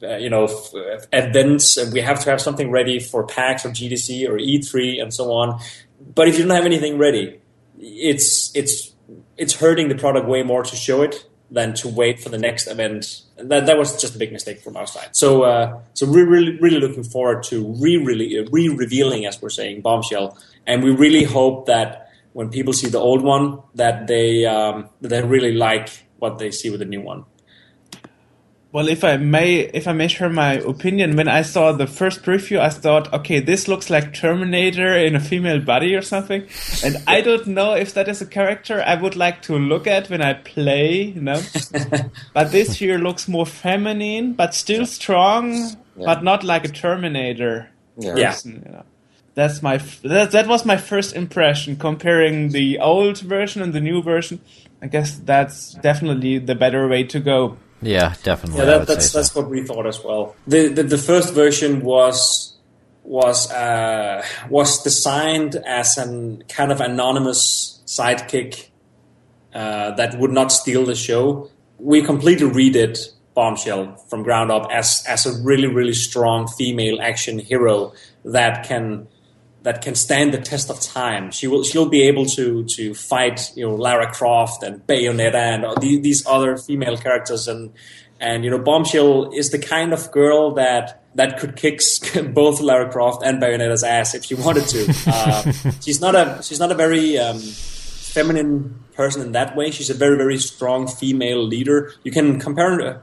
uh, you know f- events, and we have to have something ready for PAX or GDC or E3 and so on but if you don't have anything ready, it's it's it's hurting the product way more to show it than to wait for the next event. That that was just a big mistake from our side. So uh, so we're really really looking forward to re really re revealing, as we're saying, bombshell, and we really hope that when people see the old one, that they um, they really like what they see with the new one. Well, if I may, if I may share my opinion, when I saw the first preview, I thought, okay, this looks like Terminator in a female body or something, and I don't know if that is a character I would like to look at when I play, you know. but this here looks more feminine, but still strong, Yeah. but not like a Terminator. Yeah. Yeah. person, you know. That's my f- that, that was my first impression comparing the old version and the new version. I guess that's definitely the better way to go. Yeah, definitely. Yeah, that, would that's so. that's what we thought as well. The the, the first version was was uh, was designed as an kind of anonymous sidekick uh, that would not steal the show. We completely redid Bombshell from ground up as as a really really strong female action hero that can that can stand the test of time. She will she'll be able to to fight you know Lara Croft and Bayonetta and all the- these other female characters and and you know Bombshell is the kind of girl that that could kick both Lara Croft and Bayonetta's ass if she wanted to. Uh, she's not a she's not a very um, feminine person in that way. She's a very very strong female leader. You can compare her, uh,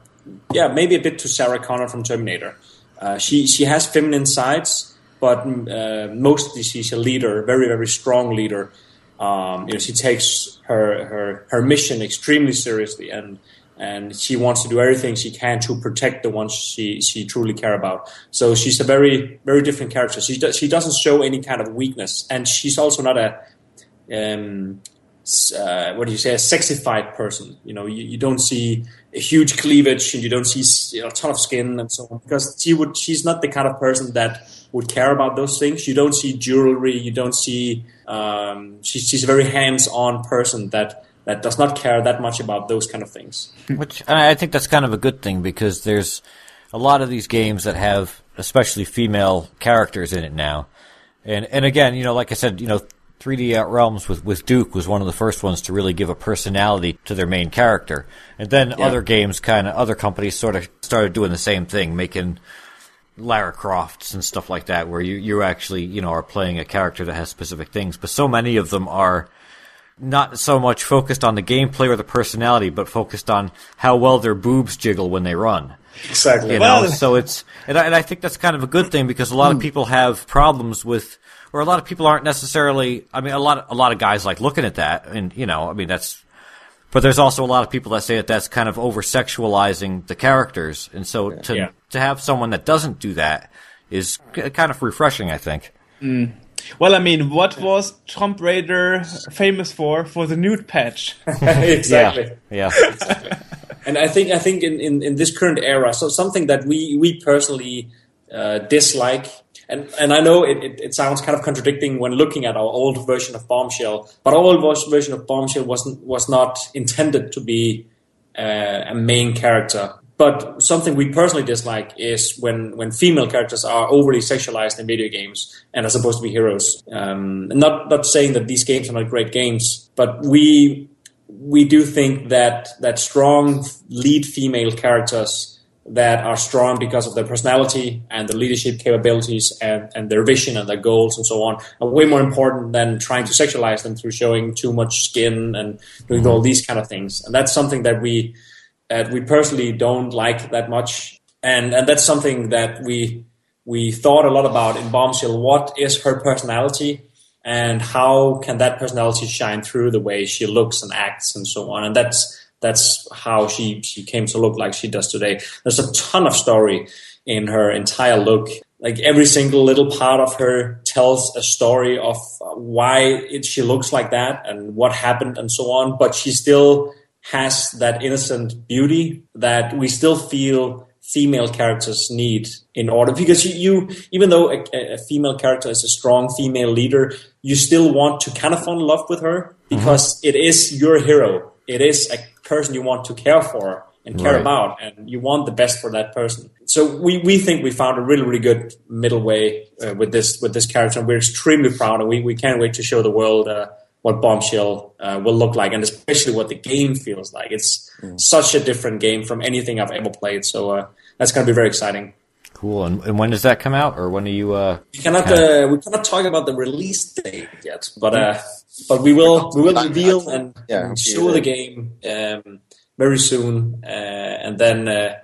yeah, maybe a bit to Sarah Connor from Terminator. Uh, she she has feminine sides, but uh, mostly she's a leader, very very strong leader. Um, you know, she takes her her her mission extremely seriously, and and she wants to do everything she can to protect the ones she she truly care about. So she's a very very different character. She do, she doesn't show any kind of weakness, and she's also not a um, uh, what do you say, a sexified person. You know, you, you don't see a huge cleavage and you don't see you know, a ton of skin and so on because she would. She's not the kind of person that would care about those things. You don't see jewelry. You don't see. Um, she, she's a very hands-on person that that does not care that much about those kind of things. Which I think that's kind of a good thing because there's a lot of these games that have especially female characters in it now. And and again, you know, like I said, you know, 3D Out Realms with with Duke was one of the first ones to really give a personality to their main character. And then other games kind of other companies sort of started doing the same thing, making Lara Crofts and stuff like that where you you actually, you know, are playing a character that has specific things, but so many of them are not so much focused on the gameplay or the personality, but focused on how well their boobs jiggle when they run. Exactly. You Well- know, so it's and I, and I think that's kind of a good thing because a lot of hmm. people have problems with, or a lot of people aren't necessarily. I mean, a lot of, a lot of guys like looking at that, and you know, I mean that's. But there's also a lot of people that say that that's kind of over sexualizing the characters, and so to Yeah. to have someone that doesn't do that is kind of refreshing, I think. Well, I mean, what was Tomb Raider famous for? For the nude patch. exactly. Yeah. exactly and I think I think in, in, in this current era, so something that we we personally uh, dislike, and and I know it, it, it sounds kind of contradicting when looking at our old version of Bombshell, but our old version of Bombshell wasn't was not intended to be uh, a main character. But something we personally dislike is when, when female characters are overly sexualized in video games and are supposed to be heroes. Um, not not saying that these games are not great games, but we we do think that that strong lead female characters that are strong because of their personality and the leadership capabilities and, and their vision and their goals and so on are way more important than trying to sexualize them through showing too much skin and doing all these kind of things. And that's something that we that we personally don't like that much. And and that's something that we we thought a lot about in Bombshell. What is her personality? and how can that personality shine through the way she looks and acts and so on and that's that's how she she came to look like she does today. There's a ton of story in her entire look. Like every single little part of her tells a story of why it, she looks like that and what happened and so on but she still has that innocent beauty that we still feel female characters need in order because you, you even though a, a, female character is a strong female leader you still want to kind of fall in love with her mm-hmm. because it is your hero. It is a person you want to care for and care Right. about and you want the best for that person so we, we think we found a really really good middle way uh, with this with this character and we're extremely proud and we, we can't wait to show the world uh, what bombshell uh, will look like and especially what the game feels like it's such a different game from anything i've ever played so uh, that's going to be very exciting Cool. And, and when does that come out, or when are you? Uh, we cannot uh, we cannot talk about the release date yet but uh, but we will we will reveal that. and, Yeah, show yeah. the game um, very soon uh, and then uh,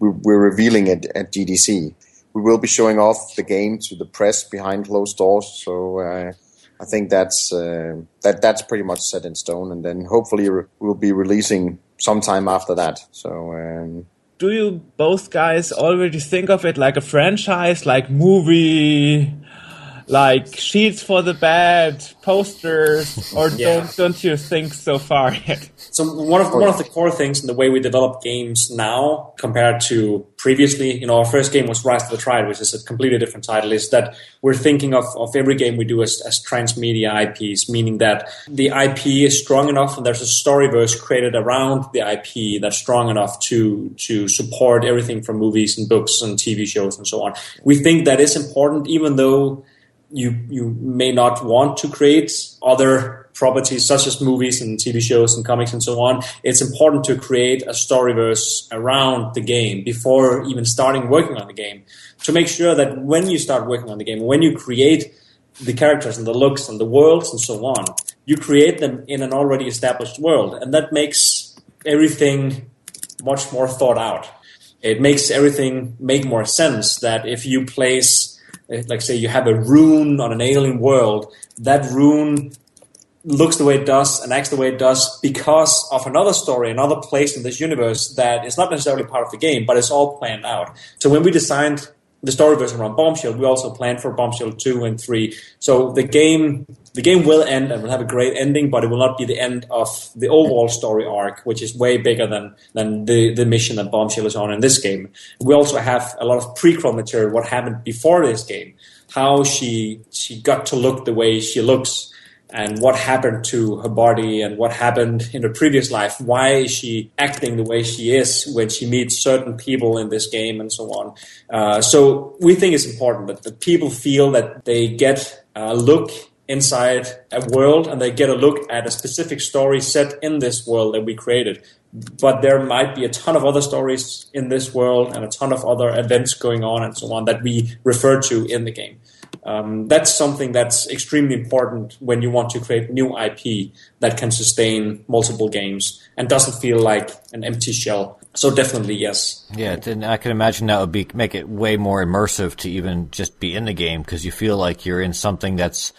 we're revealing it at GDC. We will be showing off the game to the press behind closed doors. So uh, I think that's uh, that that's pretty much set in stone, and then hopefully we'll be releasing sometime after that. So. Um, do you both guys already think of it like a franchise, like movie, like sheets for the bed, posters, or yeah. don't don't you think so far yet? So one of one of the core things in the way we develop games now compared to previously, you know, our first game was Rise of the Triad, which is a completely different title, is that we're thinking of, of every game we do as, as transmedia IPs, meaning that the IP is strong enough and there's a storyverse created around the IP that's strong enough to to support everything from movies and books and TV shows and so on. We think that is important, even though you you may not want to create other properties such as movies and TV shows and comics and so on. It's important to create a storyverse around the game before even starting working on the game to make sure that when you start working on the game, when you create the characters and the looks and the worlds and so on, you create them in an already established world, and that makes everything much more thought out. It makes everything make more sense that if you place Eh, like say you have a rune on an alien world, that rune looks the way it does and acts the way it does because of another story, another place in this universe that is not necessarily part of the game, but it's all planned out. So when we designed the story version around Bombshell, we also planned for Bombshell two and three. So the game the game will end and will have a great ending, but it will not be the end of the overall story arc, which is way bigger than than the, the mission that Bombshell is on in this game. We also have a lot of prequel material, what happened before this game, how she she got to look the way she looks and what happened to her body and what happened in her previous life. Why is she acting the way she is when she meets certain people in this game and so on? Uh, so we think it's important that the people feel that they get a look inside a world and they get a look at a specific story set in this world that we created. But there might be a ton of other stories in this world and a ton of other events going on and so on that we refer to in the game. Um, that's something that's extremely important when you want to create new IP that can sustain multiple games and doesn't feel like an empty shell. So definitely yes. Yeah, and I can imagine that would be make it way more immersive to even just be in the game because you feel like you're in something that's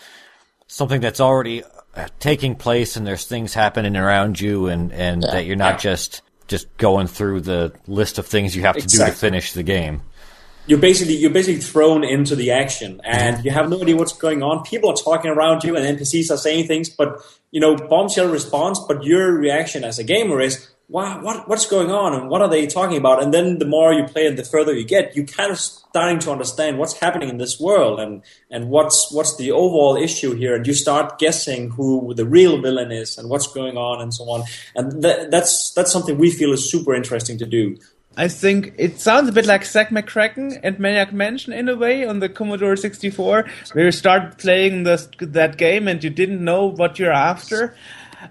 something that's already uh, taking place and there's things happening around you and and yeah. that you're not yeah. just just going through the list of things you have to exactly. do to finish the game you're basically you're basically thrown into the action and you have no idea what's going on. People are talking around you and NPCs are saying things, but you know, bombshell response, but your reaction as a gamer is, wow, what, what's going on and what are they talking about? And then the more you play and the further you get, you kind of starting to understand what's happening in this world and, and what's, what's the overall issue here. And you start guessing who the real villain is and what's going on and so on. And that's, that's something we feel is super interesting to do. I think it sounds a bit like Zak McKracken and Maniac Mansion in a way on the Commodore 64, where you start playing this, that game and you didn't know what you're after.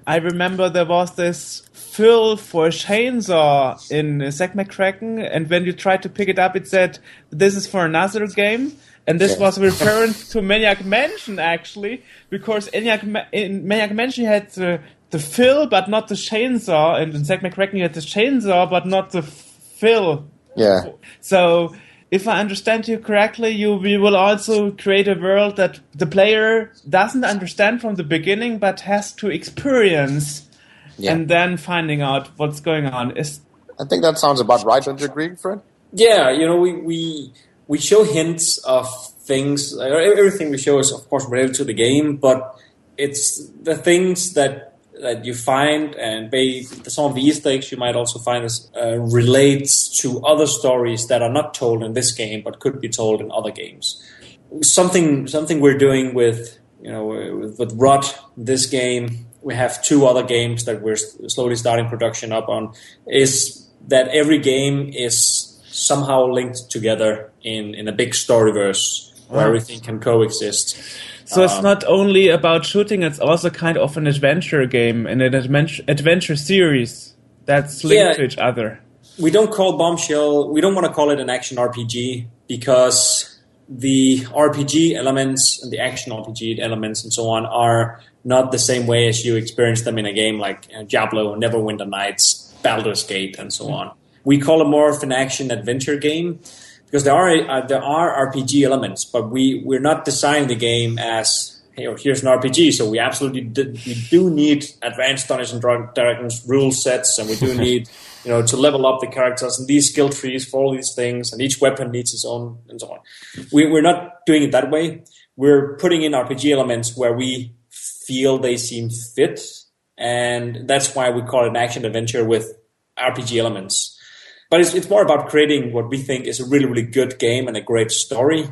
I remember there was this fill for chainsaw in Zak McKracken, and when you tried to pick it up, it said, This is for another game. And this was a referring to Maniac Mansion, actually, because Maniac, in Maniac Mansion had the, the fill, but not the chainsaw, and in Zak McKracken you had the chainsaw, but not the fill. Yeah. So if I understand you correctly, you we will also create a world that the player doesn't understand from the beginning, but has to experience, yeah. and then finding out what's going on. Is I think that sounds about right. Don't you agree, Fred? Yeah, you know, we we we show hints of things. Everything we show is, of course, related to the game, but it's the things that that you find, and some of the Easter eggs you might also find is, uh, relates to other stories that are not told in this game, but could be told in other games. Something something we're doing with you know with, with Rot this game. We have two other games that we're slowly starting production up on. Is that every game is somehow linked together in in a big storyverse where everything can coexist. So it's um, not only about shooting; it's also kind of an adventure game and an adventure adventure series that's linked yeah, to each other. We don't call Bombshell. We don't want to call it an action RPG because the RPG elements and the action RPG elements and so on are not the same way as you experience them in a game like you know, Diablo, Neverwinter Nights, Baldur's Gate, and so on. We call it more of an action adventure game because there are uh, there are RPG elements, but we we're not designing the game as hey, oh, here's an RPG. So we absolutely did, we do need advanced Dungeons and Dragons rule sets, and we do need you know to level up the characters and these skill trees for all these things, and each weapon needs its own and so on. We, we're not doing it that way. We're putting in RPG elements where we feel they seem fit, and that's why we call it an action adventure with RPG elements. But it's, it's more about creating what we think is a really, really good game and a great story.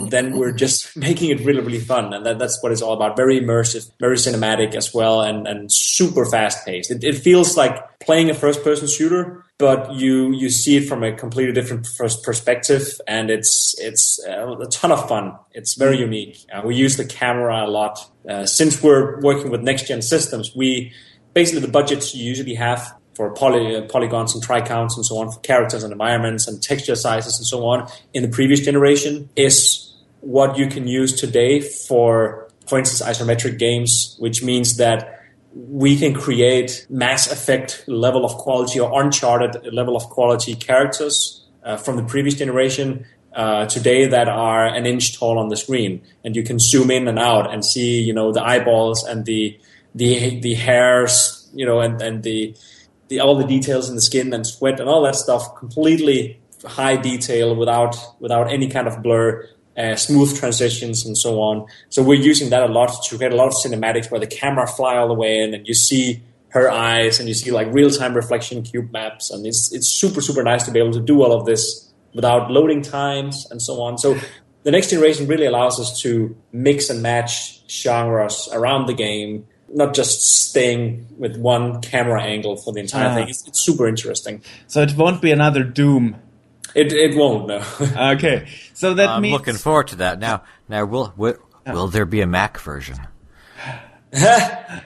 Then we're just making it really, really fun. And that, that's what it's all about. Very immersive, very cinematic as well, and, and super fast paced. It, it feels like playing a first person shooter, but you, you see it from a completely different first perspective. And it's, it's uh, a ton of fun. It's very unique. Uh, we use the camera a lot. Uh, since we're working with next gen systems, we basically the budgets you usually have for poly, polygons and tricounts and so on for characters and environments and texture sizes and so on in the previous generation is what you can use today for, for instance, isometric games, which means that we can create Mass Effect level of quality or Uncharted level of quality characters uh, from the previous generation uh, today that are an inch tall on the screen, and you can zoom in and out and see, you know, the eyeballs and the the the hairs, you know, and and the the, all the details in the skin and sweat and all that stuff completely high detail without without any kind of blur, uh, smooth transitions and so on. So we're using that a lot to create a lot of cinematics where the camera fly all the way in and you see her eyes and you see like real time reflection cube maps and it's it's super super nice to be able to do all of this without loading times and so on. So the next generation really allows us to mix and match genres around the game not just staying with one camera angle for the entire ah. thing. It's, it's, super interesting. So it won't be another Doom. It it won't. No. okay, so that I'm means looking forward to that. Now, now will will, will there be a Mac version?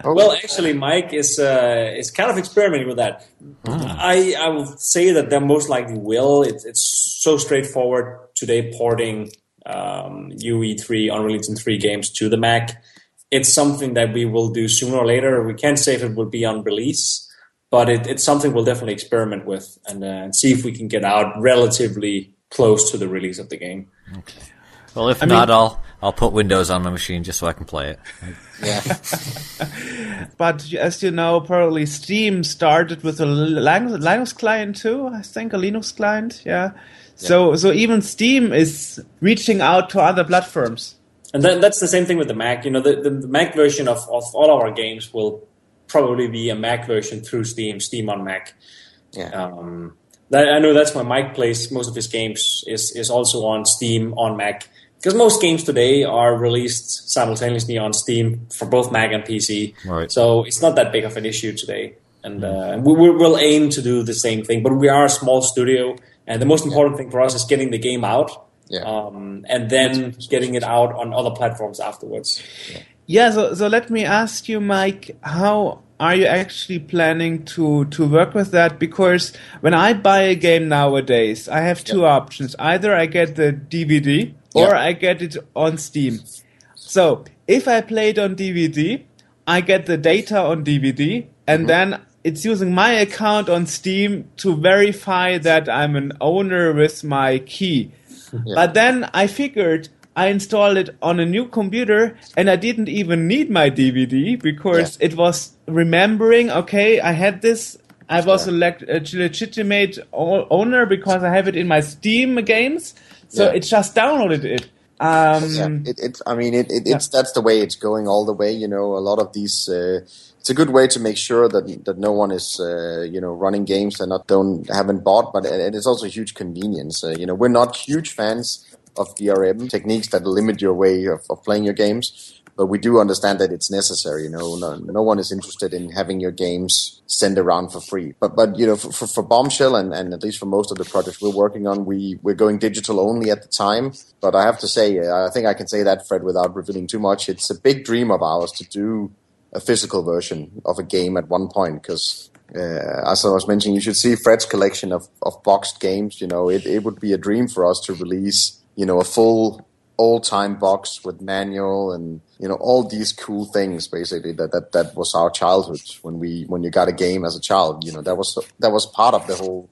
well, actually, Mike is uh, is kind of experimenting with that. Mm. I I will say that there most likely will. It, it's so straightforward today porting um, UE3 Unreal Engine 3 games to the Mac it's something that we will do sooner or later. We can't say if it will be on release, but it, it's something we'll definitely experiment with and, uh, and, see if we can get out relatively close to the release of the game. Okay. Well, if I not, mean, I'll I'll put Windows on my machine just so I can play it. Yeah. but as you know, probably Steam started with a Linux client too. I think a Linux client. Yeah. yeah. So so even Steam is reaching out to other platforms. And then that's the same thing with the Mac. You know, the, the, the Mac version of, of all our games will probably be a Mac version through Steam, Steam on Mac. Yeah. Um, that, I know that's why Mike plays most of his games is is also on Steam on Mac because most games today are released simultaneously on Steam for both Mac and PC. Right. So it's not that big of an issue today, and uh, we, will aim to do the same thing. But we are a small studio, and the most important yeah. thing for us is getting the game out yeah. Um, and then getting it out on other platforms afterwards. Yeah. yeah. So, so let me ask you, Mike, how are you actually planning to to work with that? Because when I buy a game nowadays, I have two yeah. options: either I get the DVD or I get it on Steam. So if I play it on DVD, I get the data on DVD, and mm-hmm. then it's using my account on Steam to verify that I'm an owner with my key. Yeah. But then I figured I installed it on a new computer and I didn't even need my DVD because yeah. it was remembering, okay, I had this. I was yeah. a, legitimate owner because I have it in my Steam games. So it just downloaded it. Um, yeah, it, it, I mean, it, it, it's that's the way it's going all the way. You know, a lot of these uh, it's a good way to make sure that that no one is uh, you know running games that not don't haven't bought, but it is also a huge convenience. Uh, you know, we're not huge fans of DRM techniques that limit your way of, of playing your games, but we do understand that it's necessary. You know, no, no one is interested in having your games sent around for free. But but you know, for, for, for, Bombshell and, and at least for most of the projects we're working on, we we're going digital only at the time. But I have to say, uh, I think I can say that Fred without revealing too much. It's a big dream of ours to do a physical version of a game at one point because uh, as I was mentioning, you should see Fred's collection of, of boxed games. You know, it, it would be a dream for us to release, you know, a full old time box with manual and you know all these cool things. Basically, that, that that was our childhood when we when you got a game as a child. You know, that was that was part of the whole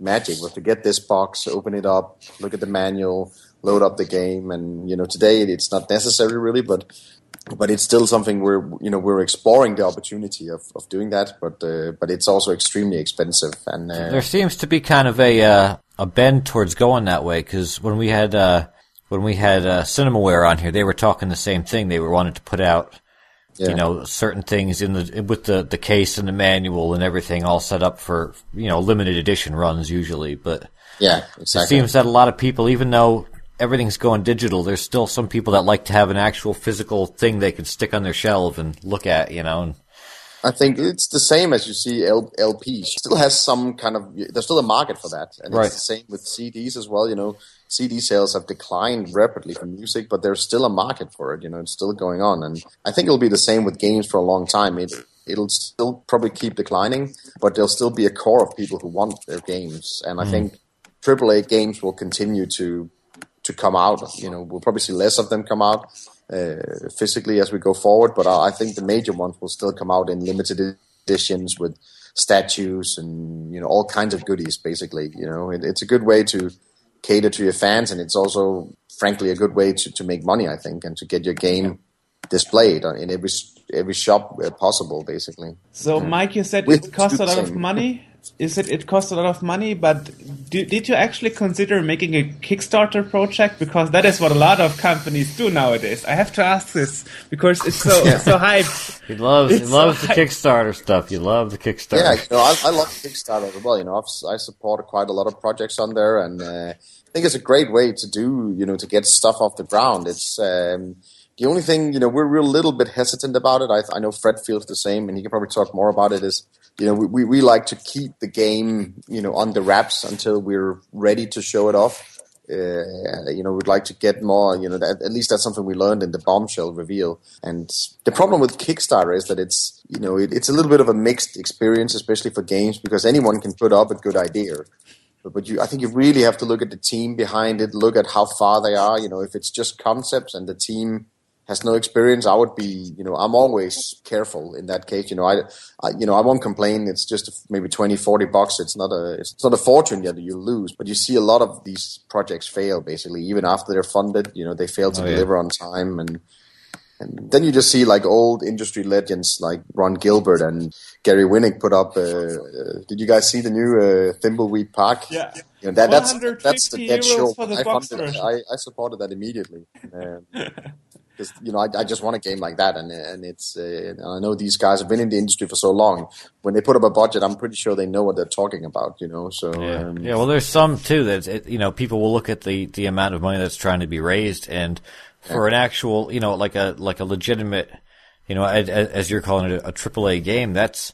magic was to get this box, open it up, look at the manual, load up the game, and you know today it's not necessary really, but but it's still something we're you know we're exploring the opportunity of, of doing that, but uh, but it's also extremely expensive. And uh, there seems to be kind of a uh, a bend towards going that way because when we had uh, when we had uh, Cinemaware on here, they were talking the same thing. They were wanting to put out yeah. you know certain things in the with the the case and the manual and everything all set up for you know limited edition runs usually, but. Yeah, exactly. It seems that a lot of people, even though everything's going digital, there's still some people that like to have an actual physical thing they can stick on their shelf and look at, you know. And I think it's the same as you see L- LPs. Still has some kind of there's still a market for that, and right. it's the same with CDs as well. You know, CD sales have declined rapidly for music, but there's still a market for it. You know, it's still going on, and I think it'll be the same with games for a long time. It it'll still probably keep declining, but there'll still be a core of people who want their games, and I mm. think AAA games will continue to to come out. You know, we'll probably see less of them come out uh, physically as we go forward, but I, I think the major ones will still come out in limited editions with statues and you know all kinds of goodies. Basically, you know, it, it's a good way to cater to your fans, and it's also, frankly, a good way to, to make money. I think, and to get your game displayed in every every shop possible, basically. So, Mike, you said it costs a lot of money is it it costs a lot of money but do, did you actually consider making a kickstarter project because that is what a lot of companies do nowadays i have to ask this because it's so yeah. so hyped he loves it's he loves so the hyped. kickstarter stuff you love the kickstarter yeah you know, I, I love kickstarter as well you know I've, i support quite a lot of projects on there and uh, i think it's a great way to do you know to get stuff off the ground it's um, the only thing, you know, we're, a little bit hesitant about it. I, I know Fred feels the same, and he can probably talk more about it. Is you know, we, we like to keep the game, you know, on the wraps until we're ready to show it off. Uh, you know, we'd like to get more, you know, that, at least that's something we learned in the bombshell reveal. And the problem with Kickstarter is that it's, you know, it, it's a little bit of a mixed experience, especially for games, because anyone can put up a good idea. But, you, I think you really have to look at the team behind it, look at how far they are. You know, if it's just concepts and the team has no experience, I would be, you know, I'm always careful in that case. You know, I, I you know, I won't complain. It's just maybe 20, 40 bucks. It's not a, it's not a fortune that you lose, but you see a lot of these projects fail basically, even after they're funded, you know, they fail to oh, deliver yeah. on time. And, and then you just see like old industry legends like Ron Gilbert and Gary Winnick put up. Uh, uh, did you guys see the new uh, Thimbleweed Park? Yeah. You know, that, that's that's the dead show. I, funded, I, I supported that immediately. Um, because you know I, I, just want a game like that, and and it's uh, I know these guys have been in the industry for so long. When they put up a budget, I'm pretty sure they know what they're talking about. You know, so yeah, um, yeah. Well, there's some too that it, you know people will look at the the amount of money that's trying to be raised, and for yeah. an actual you know like a like a legitimate you know as, as you're calling it a, triple a game, that's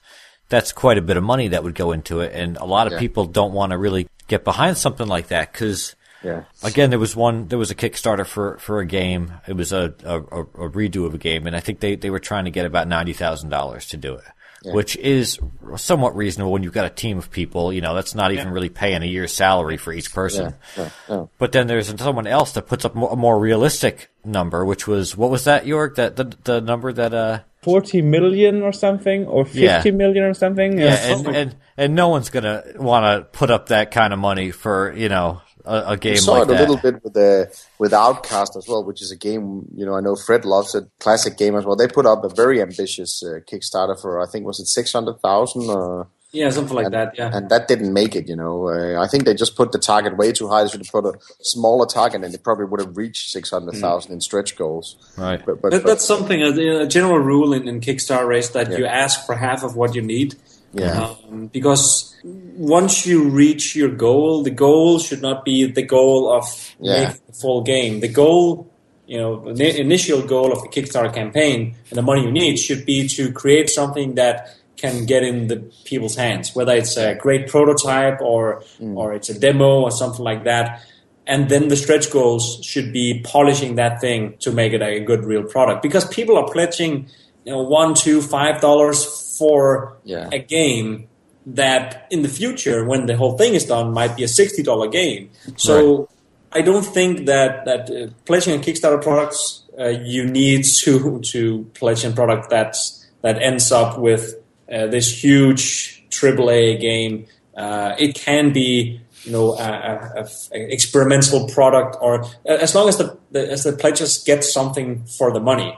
that's quite a bit of money that would go into it, and a lot of yeah. people don't want to really get behind something like that because yeah. Again, there was one. There was a Kickstarter for for a game. It was a a, a redo of a game, and I think they they were trying to get about ninety thousand dollars to do it. Yeah. Which is somewhat reasonable when you've got a team of people. You know, that's not even yeah. really paying a year's salary for each person. Yeah. But then there's someone else that puts up a more realistic number, which was what was that, York? That the the number that uh 40 million or something or fifty yeah. million or something yeah, and, and and no one's gonna want to put up that kind of money for you know a, a game. We saw like it a little bit with the with Outcast as well, which is a game. You know, I know Fred loves it. Classic game as well. They put up a very ambitious uh, Kickstarter for I think was it six hundred thousand or. Yeah, something like and, that. Yeah, and that didn't make it. You know, uh, I think they just put the target way too high. They should have put a smaller target, and they probably would have reached six hundred thousand mm. in stretch goals. Right, but, but, that, but that's something a, a, general rule in, in Kickstarter race that yeah. you ask for half of what you need. Yeah. Um, because once you reach your goal, the goal should not be the goal of yeah. making the full game. The goal, you know, the initial goal of the Kickstarter campaign and the money you need should be to create something that can get in the people's hands, whether it's a great prototype or mm. or it's a demo or something like that. And then the stretch goals should be polishing that thing to make it a good real product because people are pledging you know one, two, five dollars for yeah. a game that in the future, when the whole thing is done, might be a sixty dollar game. So right. I don't think that that uh, pledging a Kickstarter products uh, you need to to pledge a product that that ends up with uh, this huge AAA game Uh, it can be you know a, a, a experimental product, or as long as the, the as the pledges get something for the money.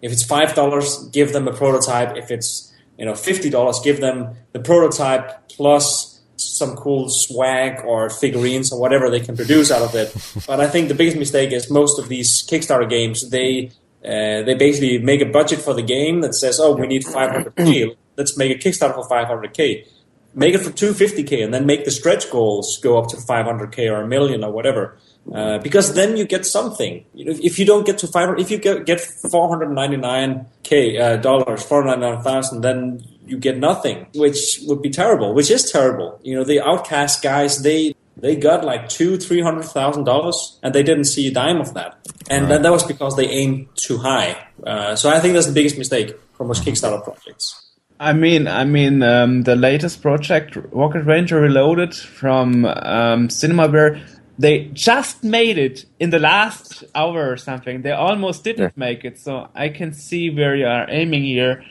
If it's five dollars, give them a prototype. If it's you know fifty dollars, give them the prototype plus some cool swag or figurines or whatever they can produce out of it. but I think the biggest mistake is most of these Kickstarter games they uh, they basically make a budget for the game that says, "Oh, we need 500k. Let's make a Kickstarter for 500k." Make it for 250k, and then make the stretch goals go up to 500k or a million or whatever. Uh, because then you get something. You know, if you don't get to 500, if you get, get 499k uh, dollars, 499,000, then you get nothing, which would be terrible. Which is terrible. You know, the outcast guys, they they got like two, three hundred thousand dollars, and they didn't see a dime of that, and right. that, that was because they aimed too high. Uh, so I think that's the biggest mistake for most Kickstarter projects. I mean, I mean, um, the latest project, Rocket Ranger Reloaded from um, Cinemaware, they just made it in the last hour or something. They almost didn't yeah. make it, so I can see where you are aiming here.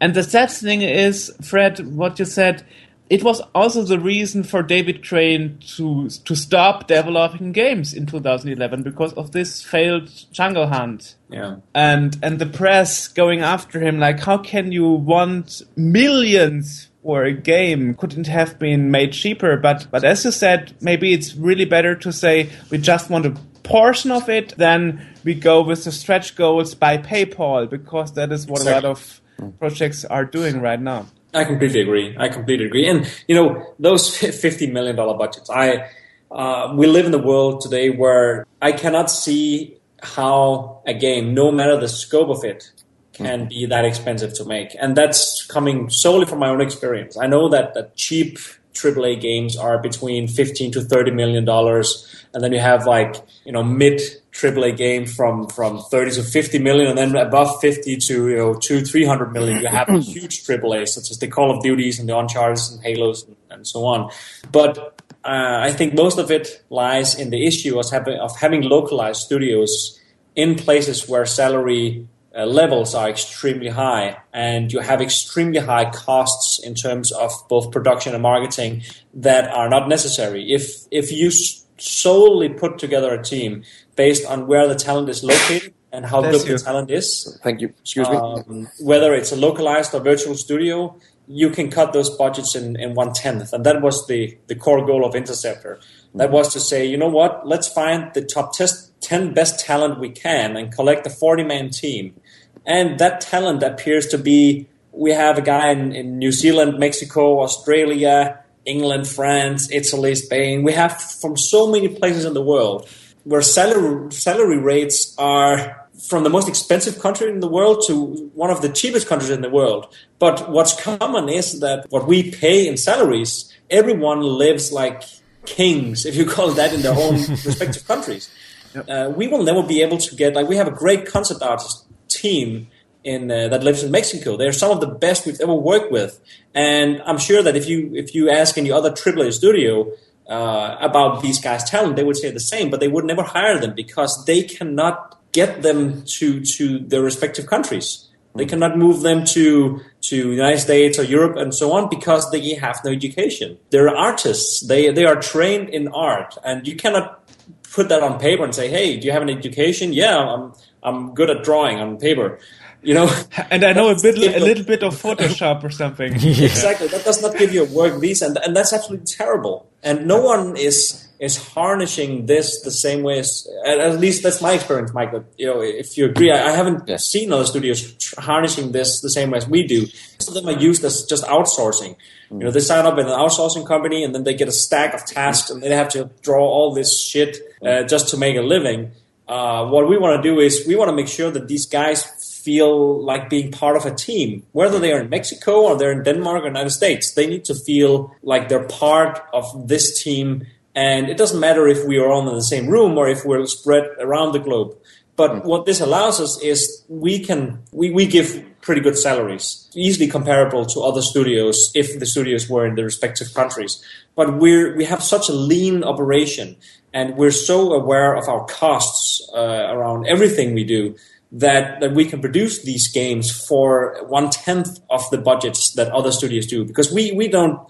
And the sad thing is, Fred, what you said, it was also the reason for David Crane to to stop developing games in 2011 because of this failed Jungle Hunt. Yeah. And and the press going after him like how can you want millions for a game couldn't have been made cheaper but but as you said maybe it's really better to say we just want a portion of it then we go with the stretch goals by PayPal because that is what exactly. a lot of projects are doing right now. I completely agree. I completely agree. And you know, those fifty million dollar budgets. I uh, we live in a world today where I cannot see how a game, no matter the scope of it, can mm-hmm. be that expensive to make. And that's coming solely from my own experience. I know that, that cheap AAA games are between 15 to 30 million dollars and then you have like, you know, mid AAA game from from 30 to 50 million, and then above 50 to you know two 300 million, you have huge AAA such as the Call of Duties and the Uncharted and Halos and, and so on. But uh, I think most of it lies in the issue of having, of having localized studios in places where salary uh, levels are extremely high and you have extremely high costs in terms of both production and marketing that are not necessary. If if you solely put together a team based on where the talent is located and how Bless good you. the talent is. Thank you. Excuse um, me. Whether it's a localized or virtual studio, you can cut those budgets in, in one tenth. And that was the, the core goal of Interceptor. That was to say, you know what, let's find the top test, 10 best talent we can and collect a 40 man team. And that talent appears to be we have a guy in, in New Zealand, Mexico, Australia, England, France, Italy, Spain. We have from so many places in the world where salary salary rates are from the most expensive country in the world to one of the cheapest countries in the world. But what's common is that what we pay in salaries, everyone lives like kings, if you call that, in their own respective countries. Yep. Uh, we will never be able to get like we have a great concept artist team in uh, that lives in Mexico. They're some of the best we've ever worked with, and I'm sure that if you if you ask any other AAA studio, uh, about these guys' talent, they would say the same, but they would never hire them because they cannot get them to to their respective countries. They hmm. cannot move them to to United States or Europe and so on because they have no education. They're artists. They they are trained in art, and you cannot put that on paper and say, "Hey, do you have an education?" Yeah, I'm I'm good at drawing on paper you know. And I know a bit, a little bit of Photoshop or something. exactly, that does not give you a work visa, and, and that's absolutely terrible. And no one is is harnessing this the same way as at least that's my experience, Michael. You know, if you agree, I, I haven't yes. seen other studios harnessing this the same way as we do. Some of them are used as just outsourcing. You know, they sign up in an outsourcing company and then they get a stack of tasks and they have to draw all this shit uh, just to make a living. Uh, what we want to do is we want to make sure that these guys feel like being part of a team, whether they are in Mexico or they're in Denmark or United States. They need to feel like they're part of this team. And it doesn't matter if we are all in the same room or if we're spread around the globe. But mm. what this allows us is we can we, we give pretty good salaries, easily comparable to other studios if the studios were in the respective countries. But we're we have such a lean operation, and we're so aware of our costs uh, around everything we do that, that we can produce these games for one tenth of the budgets that other studios do. Because we, we don't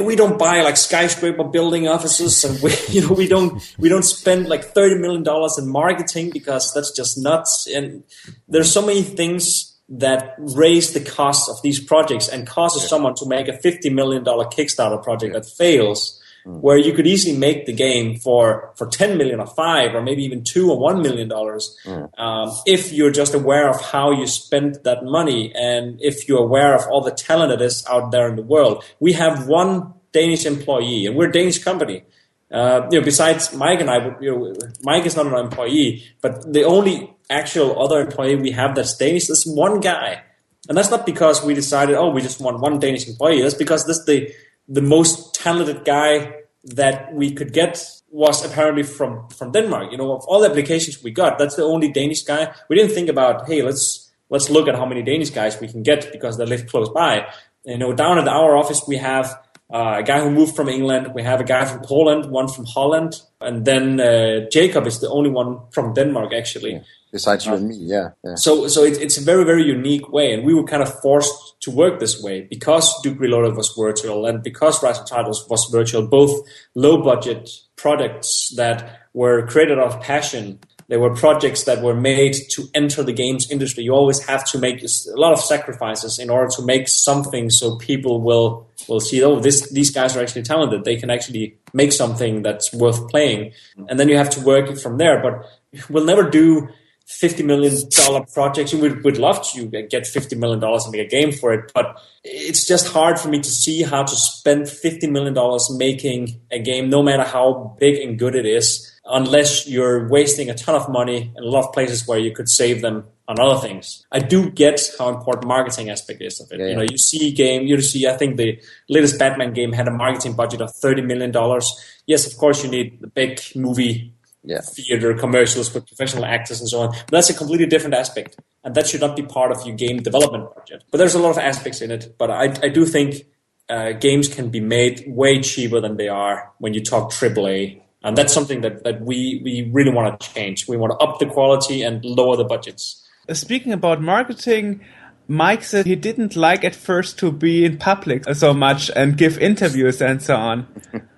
we don't buy like skyscraper building offices and we you know we don't we don't spend like 30 million dollars in marketing because that's just nuts. And there's so many things that raise the cost of these projects and causes yeah. someone to make a 50 million dollar kickstarter project that fails mm. where you could easily make the game for for 10 million or 5 or maybe even 2 or 1 million dollars mm. um, if you're just aware of how you spend that money and if you're aware of all the talent that is out there in the world we have one Danish employee and we're a Danish company uh, you know, besides Mike and I, you know, Mike is not an employee, but the only actual other employee we have that's Danish is one guy, and that's not because we decided, oh, we just want one Danish employee. That's because this the the most talented guy that we could get was apparently from from Denmark. You know, of all the applications we got, that's the only Danish guy. We didn't think about, hey, let's let's look at how many Danish guys we can get because they live close by. You know, down at our office we have uh, a guy who moved from England. We have a guy from Poland, one from Holland, and then uh, Jacob is the only one from Denmark actually. Yeah. Besides you and me, yeah. yeah. So, so it, it's a very, very unique way, and we were kind of forced to work this way because Duke Reloaded was virtual and because Rising Titles was virtual. Both low budget products that were created out of passion there were projects that were made to enter the games industry. You always have to make a lot of sacrifices in order to make something so people will will see, oh, this these guys are actually talented. They can actually make something that's worth playing. And then you have to work it from there. But we'll never do fifty million dollar projects. We would, love to get fifty million dollars and make a game for it, but it's just hard for me to see how to spend fifty million dollars making a game, no matter how big and good it is unless you're wasting a ton of money in a lot of places where you could save them on other things. I do get how important marketing aspect is of it. Yeah, you know, you see game, you see. I think the latest Batman game had a marketing budget of thirty million dollars. Yes, of course, you need the big movie yeah. theater commercials with professional actors and so on. But that's a completely different aspect, and that should not be part of your game development budget. But there's a lot of aspects in it. But I, I do think uh, games can be made way cheaper than they are when you talk AAA and that's something that, that we, we really want to change. We want to up the quality and lower the budgets. Speaking about marketing, Mike said he didn't like at first to be in public so much and give interviews and so on.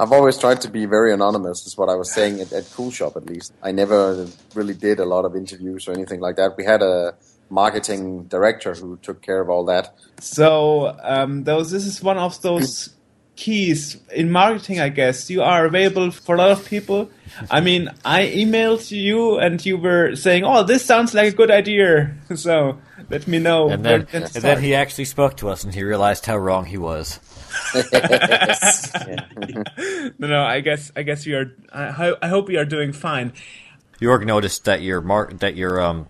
I've always tried to be very anonymous, is what I was saying at, at Coolshop at least. I never really did a lot of interviews or anything like that. We had a marketing director who took care of all that. So, um, those, this is one of those keys in marketing, I guess. You are available for a lot of people. I mean, I emailed you and you were saying, "Oh, this sounds like a good idea." So let me know. And then, and then he actually spoke to us, and he realized how wrong he was. no, no. I guess I guess you are. I, I hope you are doing fine. Jorg noticed that your mark that your um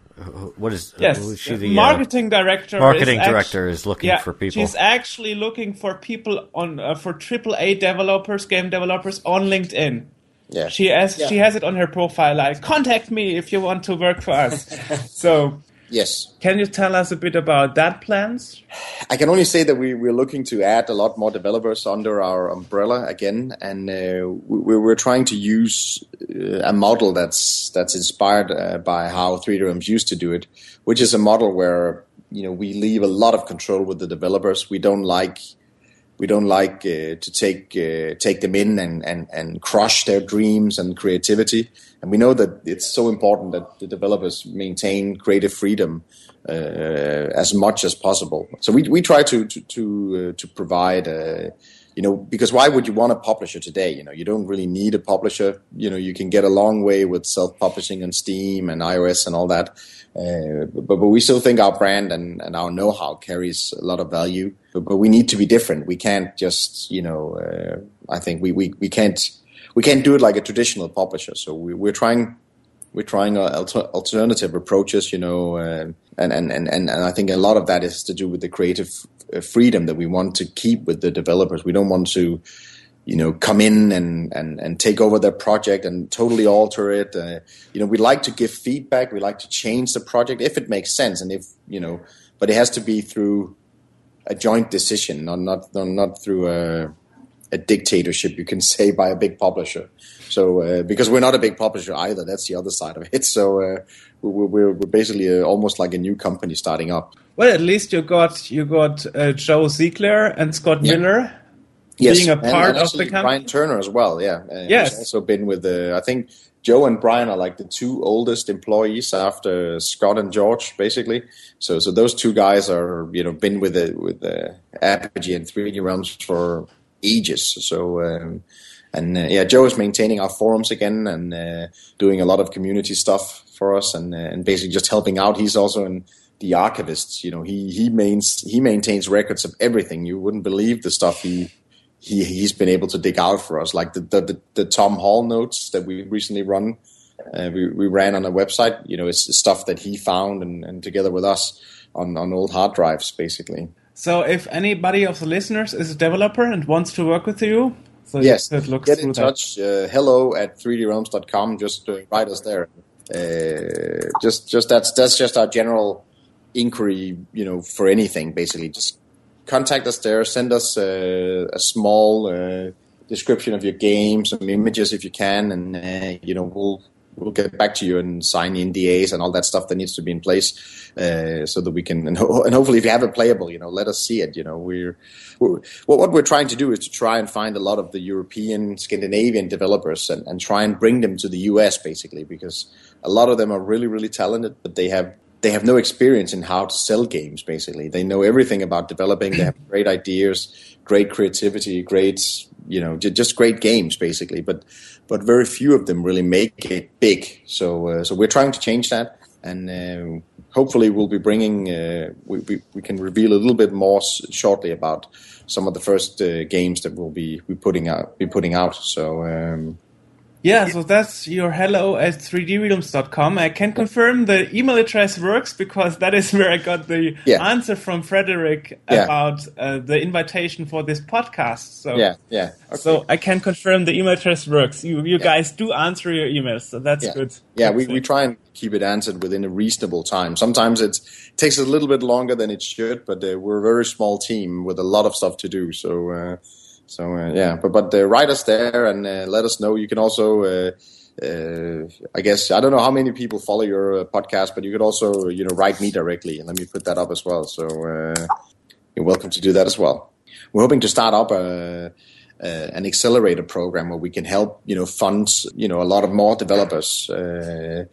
what is yes. who is she the marketing uh, director marketing is director is looking yeah, for people. She's actually looking for people on uh, for AAA developers game developers on linkedin. Yeah. She has yeah. she has it on her profile. Like contact me if you want to work for us. So Yes. Can you tell us a bit about that plans? I can only say that we, we're looking to add a lot more developers under our umbrella again, and uh, we, we're trying to use uh, a model that's that's inspired uh, by how 3D used to do it, which is a model where you know we leave a lot of control with the developers. We don't like we don't like uh, to take uh, take them in and, and, and crush their dreams and creativity. And we know that it's so important that the developers maintain creative freedom uh, as much as possible. So we we try to to to, uh, to provide. Uh, you know, because why would you want a publisher today? You know, you don't really need a publisher. You know, you can get a long way with self-publishing on Steam and iOS and all that. Uh, but, but we still think our brand and, and our know-how carries a lot of value. But, but we need to be different. We can't just, you know, uh, I think we, we, we can't we can't do it like a traditional publisher. So we, we're trying we're trying uh, alter, alternative approaches, you know, uh, and, and, and, and I think a lot of that is to do with the creative uh, freedom that we want to keep with the developers. We don't want to, you know, come in and, and, and take over their project and totally alter it. Uh, you know, we like to give feedback. We like to change the project if it makes sense and if, you know, but it has to be through a joint decision, not, not, not through a, a dictatorship, you can say, by a big publisher. So, uh, because we're not a big publisher either, that's the other side of it. So, uh, we're, we're, basically uh, almost like a new company starting up. Well, at least you got you got uh, Joe Siegler and Scott yeah. Miller yes, being a part and of the company. Brian Turner as well. Yeah, uh, Yes. he's also been with the. I think Joe and Brian are like the two oldest employees after Scott and George, basically. So, so those two guys are you know been with the with the Apogee and 3D Realms for ages. So. Um, and uh, yeah, Joe is maintaining our forums again and uh, doing a lot of community stuff for us, and uh, and basically just helping out. He's also in the archivists. You know, he he mains he maintains records of everything. You wouldn't believe the stuff he he he's been able to dig out for us, like the the, the, the Tom Hall notes that we recently run. Uh, we we ran on a website. You know, it's stuff that he found and, and together with us on on old hard drives, basically. So if anybody of the listeners is a developer and wants to work with you, so Yes, you get in touch. Uh, hello at 3drealms.com. Just uh, write us there. Uh, just, just that's that's just our general inquiry. You know, for anything basically. Just contact us there. Send us uh, a small uh, description of your game, some images if you can, and uh, you know we'll we'll get back to you and sign NDAs and all that stuff that needs to be in place, uh, so that we can and, ho- and hopefully if you have it playable, you know, let us see it. You know, we're, we're what what we're trying to do is to try and find a lot of the European, Scandinavian developers and, and try and bring them to the US basically because a lot of them are really really talented, but they have they have no experience in how to sell games basically. They know everything about developing they have great ideas great creativity great you know ju- just great games basically. But but very few of them really make it big. So uh, so we're trying to change that and uh, hopefully we'll be bringing uh, we, we, we can reveal a little bit more s- shortly about some of the first uh, games that we'll be we putting out be putting out. So um, Yeah, so that's your hello at 3drealms.com. I can confirm the email address works because that is where I got the Yeah. answer from Frederik Yeah. about uh, the invitation for this podcast. So yeah yeah okay. So I can confirm the email address works. You you Yeah. guys do answer your emails, so that's good. Yeah, we, we try and keep it answered within a reasonable time. Sometimes it takes a little bit longer than it should, but uh, we're a very small team with a lot of stuff to do. So, uh, so uh, yeah, but but uh, write us there and uh, let us know. You can also, uh, uh, I guess, I don't know how many people follow your uh, podcast, but you could also, you know, write me directly and let me put that up as well. So you're welcome to do that as well. We're hoping to start up a, an accelerator program where we can help, you know, fund, you know, a lot of more developers, uh,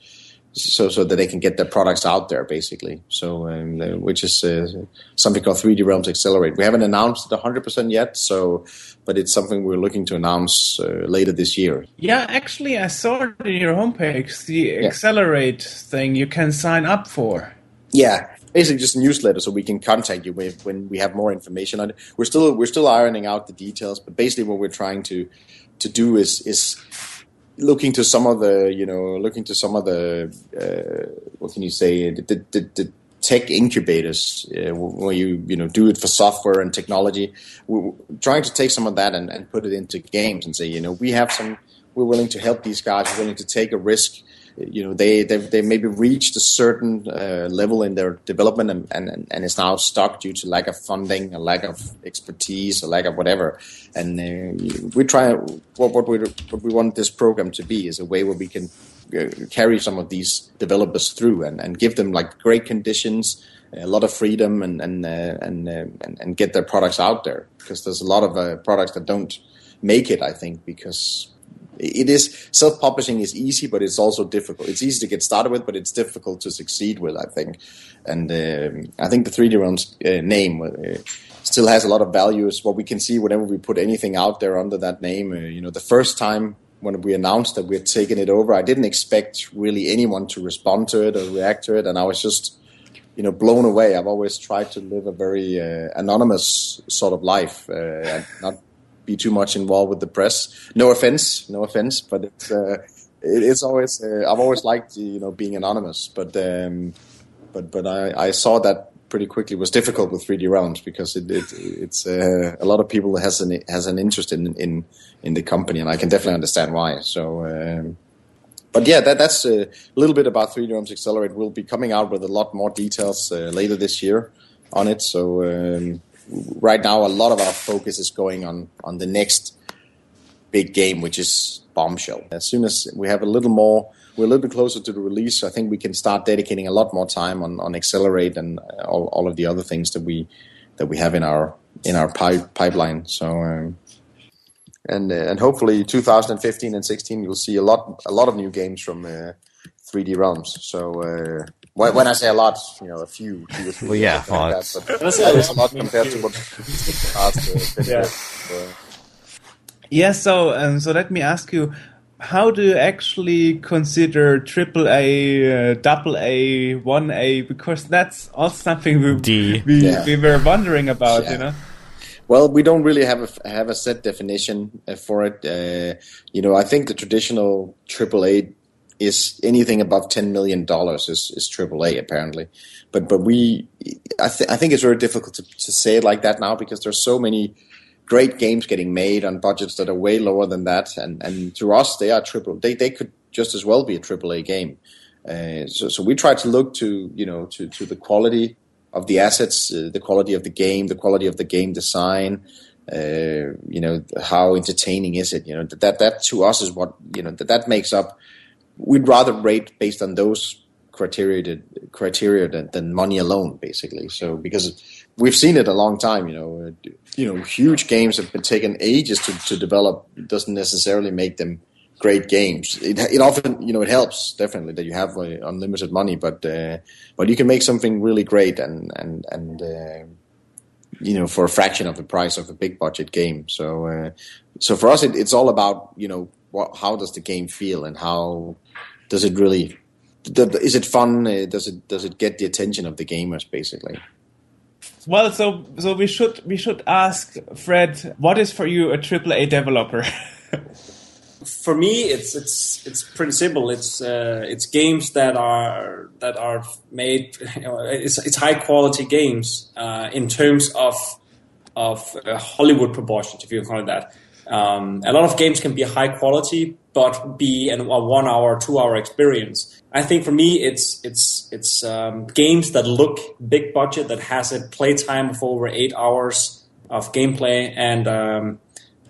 so so that they can get their products out there, basically. So, um, uh, which is uh, something called 3D Realms Accelerate. We haven't announced it 100% yet, so, but it's something we're looking to announce uh, later this year. Yeah, actually, I saw it in your homepage, the Accelerate thing you can sign up for. Yeah, basically just a newsletter so we can contact you with when we have more information on it. We're still we're still ironing out the details, but basically what we're trying to to do is is looking to some of the you know looking to some of the uh, what can you say the the, the tech incubators uh, where you you know do it for software and technology. We're trying to take some of that and, and put it into games and say you know we have some we're willing to help these guys. We're willing to take a risk you know they they they maybe reached a certain uh, level in their development and, and and is now stuck due to lack of funding, a lack of expertise, a lack of whatever. And uh, we try what what we what we want this program to be is a way where we can uh, carry some of these developers through and, and give them like great conditions, a lot of freedom, and and uh, and, uh, and and get their products out there because there's a lot of uh, products that don't make it. I think because it is self-publishing is easy, but it's also difficult. It's easy to get started with, but it's difficult to succeed with. I think, and um, I think the 3D Realms uh, name uh, still has a lot of value. Is what we can see whenever we put anything out there under that name. Uh, you know, the first time when we announced that we had taken it over, I didn't expect really anyone to respond to it or react to it, and I was just you know blown away. I've always tried to live a very uh, anonymous sort of life, uh, not be too much involved with the press. No offense, no offense, but it's uh, it, it's always uh, I've always liked you know being anonymous, but um, but but I, I saw that pretty quickly was difficult with 3D Realms because it, it it's uh, a lot of people has an has an interest in in in the company, and I can definitely understand why. So. Um, but yeah, that, that's a little bit about 3D Realms Accelerate. We'll be coming out with a lot more details uh, later this year on it. So um, right now, a lot of our focus is going on on the next big game, which is Bombshell. As soon as we have a little more, we're a little bit closer to the release. I think we can start dedicating a lot more time on, on Accelerate and all, all of the other things that we that we have in our in our pipe, pipeline. So um, and uh, and hopefully 2015 and 16 you'll see a lot a lot of new games from uh, 3D Realms. So uh, when, when I say a lot, you know, a few, two or three. Well, yeah, something like that, but that is a lot compared to what the past. Uh, Yeah. uh, Yeah, so um, so let me ask you, how do you actually consider triple A, uh, double A, one A? Because that's also something we D. we, Yeah. we were wondering about, Yeah. you know. Well, we don't really have a have a set definition uh, for it. Uh, you know, I think the traditional AAA is anything above ten million dollars is is AAA apparently, but but we I, th- I think it's very difficult to, to say it like that now because there's so many great games getting made on budgets that are way lower than that, and and to us they are triple they they could just as well be a AAA game. Uh, so so we try to look to you know to to the quality of the assets, uh, the quality of the game, the quality of the game design. Uh, you know how entertaining is it? You know that that, to us is what you know that that makes up. We'd rather rate based on those criteria to, criteria than, than money alone, basically. So because we've seen it a long time, you know, uh, you know, huge games have been taken ages to, to develop. It doesn't necessarily make them great games. It, it often, you know, it helps definitely that you have uh, unlimited money, but uh, but you can make something really great and and and uh, you know for a fraction of the price of a big budget game. So uh, so for us, it, it's all about you know what, how does the game feel and how does it really is it fun? Uh, does it does it get the attention of the gamers basically? Well, so so we should we should ask Fred, what is for you a triple A developer? for me, it's it's it's pretty simple. It's uh, it's games that are that are made. You know, it's it's high quality games uh, in terms of of uh, Hollywood proportions, if you call it that. Um, a lot of games can be high quality, but be an, a one hour, two hour experience. I think for me, it's it's it's um, games that look big budget, that has a playtime of over eight hours of gameplay, and um,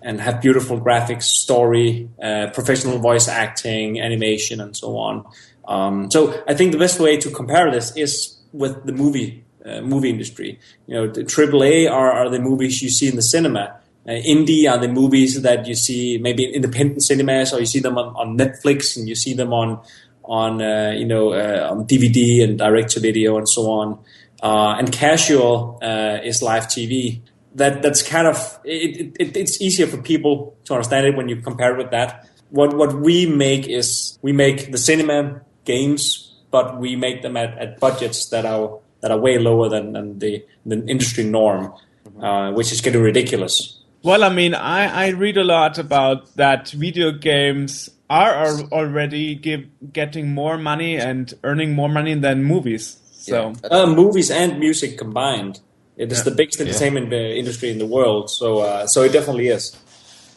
and have beautiful graphics, story, uh, professional voice acting, animation, and so on. Um, so I think the best way to compare this is with the movie uh, movie industry. You know, the AAA are, are the movies you see in the cinema. Uh, indie are the movies that you see maybe in independent cinemas, or you see them on, on Netflix, and you see them on on uh, you know uh, on DVD and direct to video and so on. Uh, and casual uh, is live TV that that's kind of it, it, it's easier for people to understand it when you compare it with that. What what we make is we make the cinema games, but we make them at, at budgets that are that are way lower than, than the, the industry norm, uh, which is getting ridiculous. Well, I mean, I I read a lot about that video games are al- already give, getting more money and earning more money than movies. So Uh, movies and music combined, it is the biggest entertainment uh, industry in the world. So uh, so it definitely is.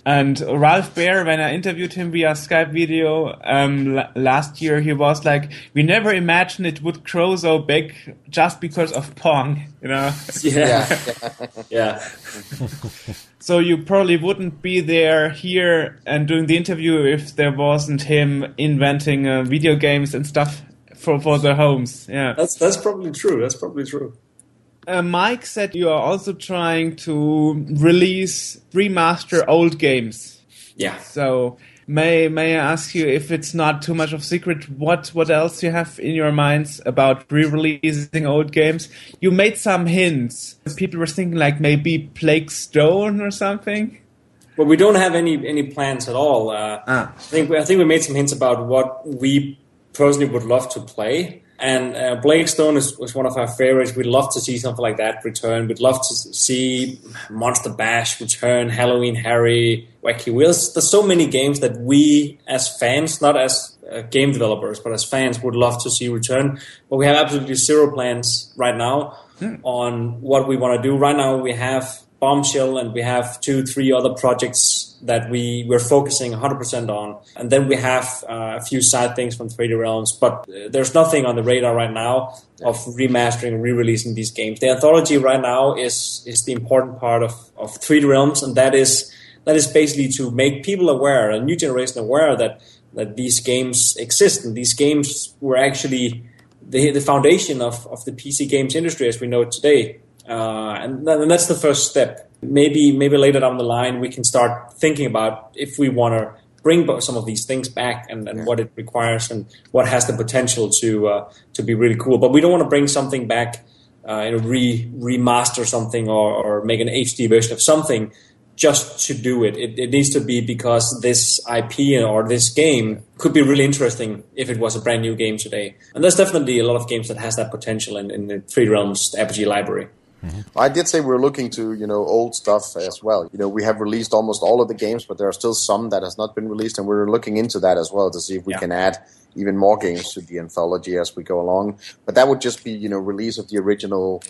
And Ralph Baer, when I interviewed him via Skype video um, l- last year, he was like, "We never imagined it would grow so big just because of Pong." You know, Yeah, yeah. so you probably wouldn't be there here and doing the interview if there wasn't him inventing uh, video games and stuff for for the homes. Yeah. That's that's probably true. That's probably true. Uh, Mike said you are also trying to release remaster old games. Yeah. So may may I ask you if it's not too much of secret what what else you have in your minds about re-releasing old games? You made some hints. People were thinking like maybe Blake Stone or something. But we don't have any any plans at all. Uh, Ah. I think we, I think we made some hints about what we personally would love to play. And uh, Blake Stone is, was one of our favorites. We'd love to see something like that return. We'd love to see Monster Bash return, Halloween Harry, Wacky Wheels. There's so many games that we, as fans, not as uh, game developers, but as fans, would love to see return. But we have absolutely zero plans right now on what we want to do. Right now, we have Bombshell and we have two, three other projects that we we're focusing 100% on, and then we have uh, a few side things from 3D Realms. But uh, there's nothing on the radar right now of remastering re-releasing these games. The anthology right now is is the important part of of 3D Realms, and that is that is basically to make people aware, a new generation aware that that these games exist and these games were actually the the foundation of of the PC games industry as we know it today. Uh, and, and that's the first step. maybe maybe later down the line we can start thinking about if we want to bring some of these things back and, and yeah. what it requires and what has the potential to uh, to be really cool. But we don't want to bring something back, uh, you know, re remaster something or, or make an HD version of something just to do it. it. It needs to be because this IP or this game could be really interesting if it was a brand new game today. And there's definitely a lot of games that has that potential in, in the 3D Realms Apogee library. Mm-hmm. I did say we are looking to you know old stuff as well. You know, we have released almost all of the games, but there are still some that has not been released, and we're looking into that as well to see if we yeah. can add even more games to the anthology as we go along. But that would just be you know release of the original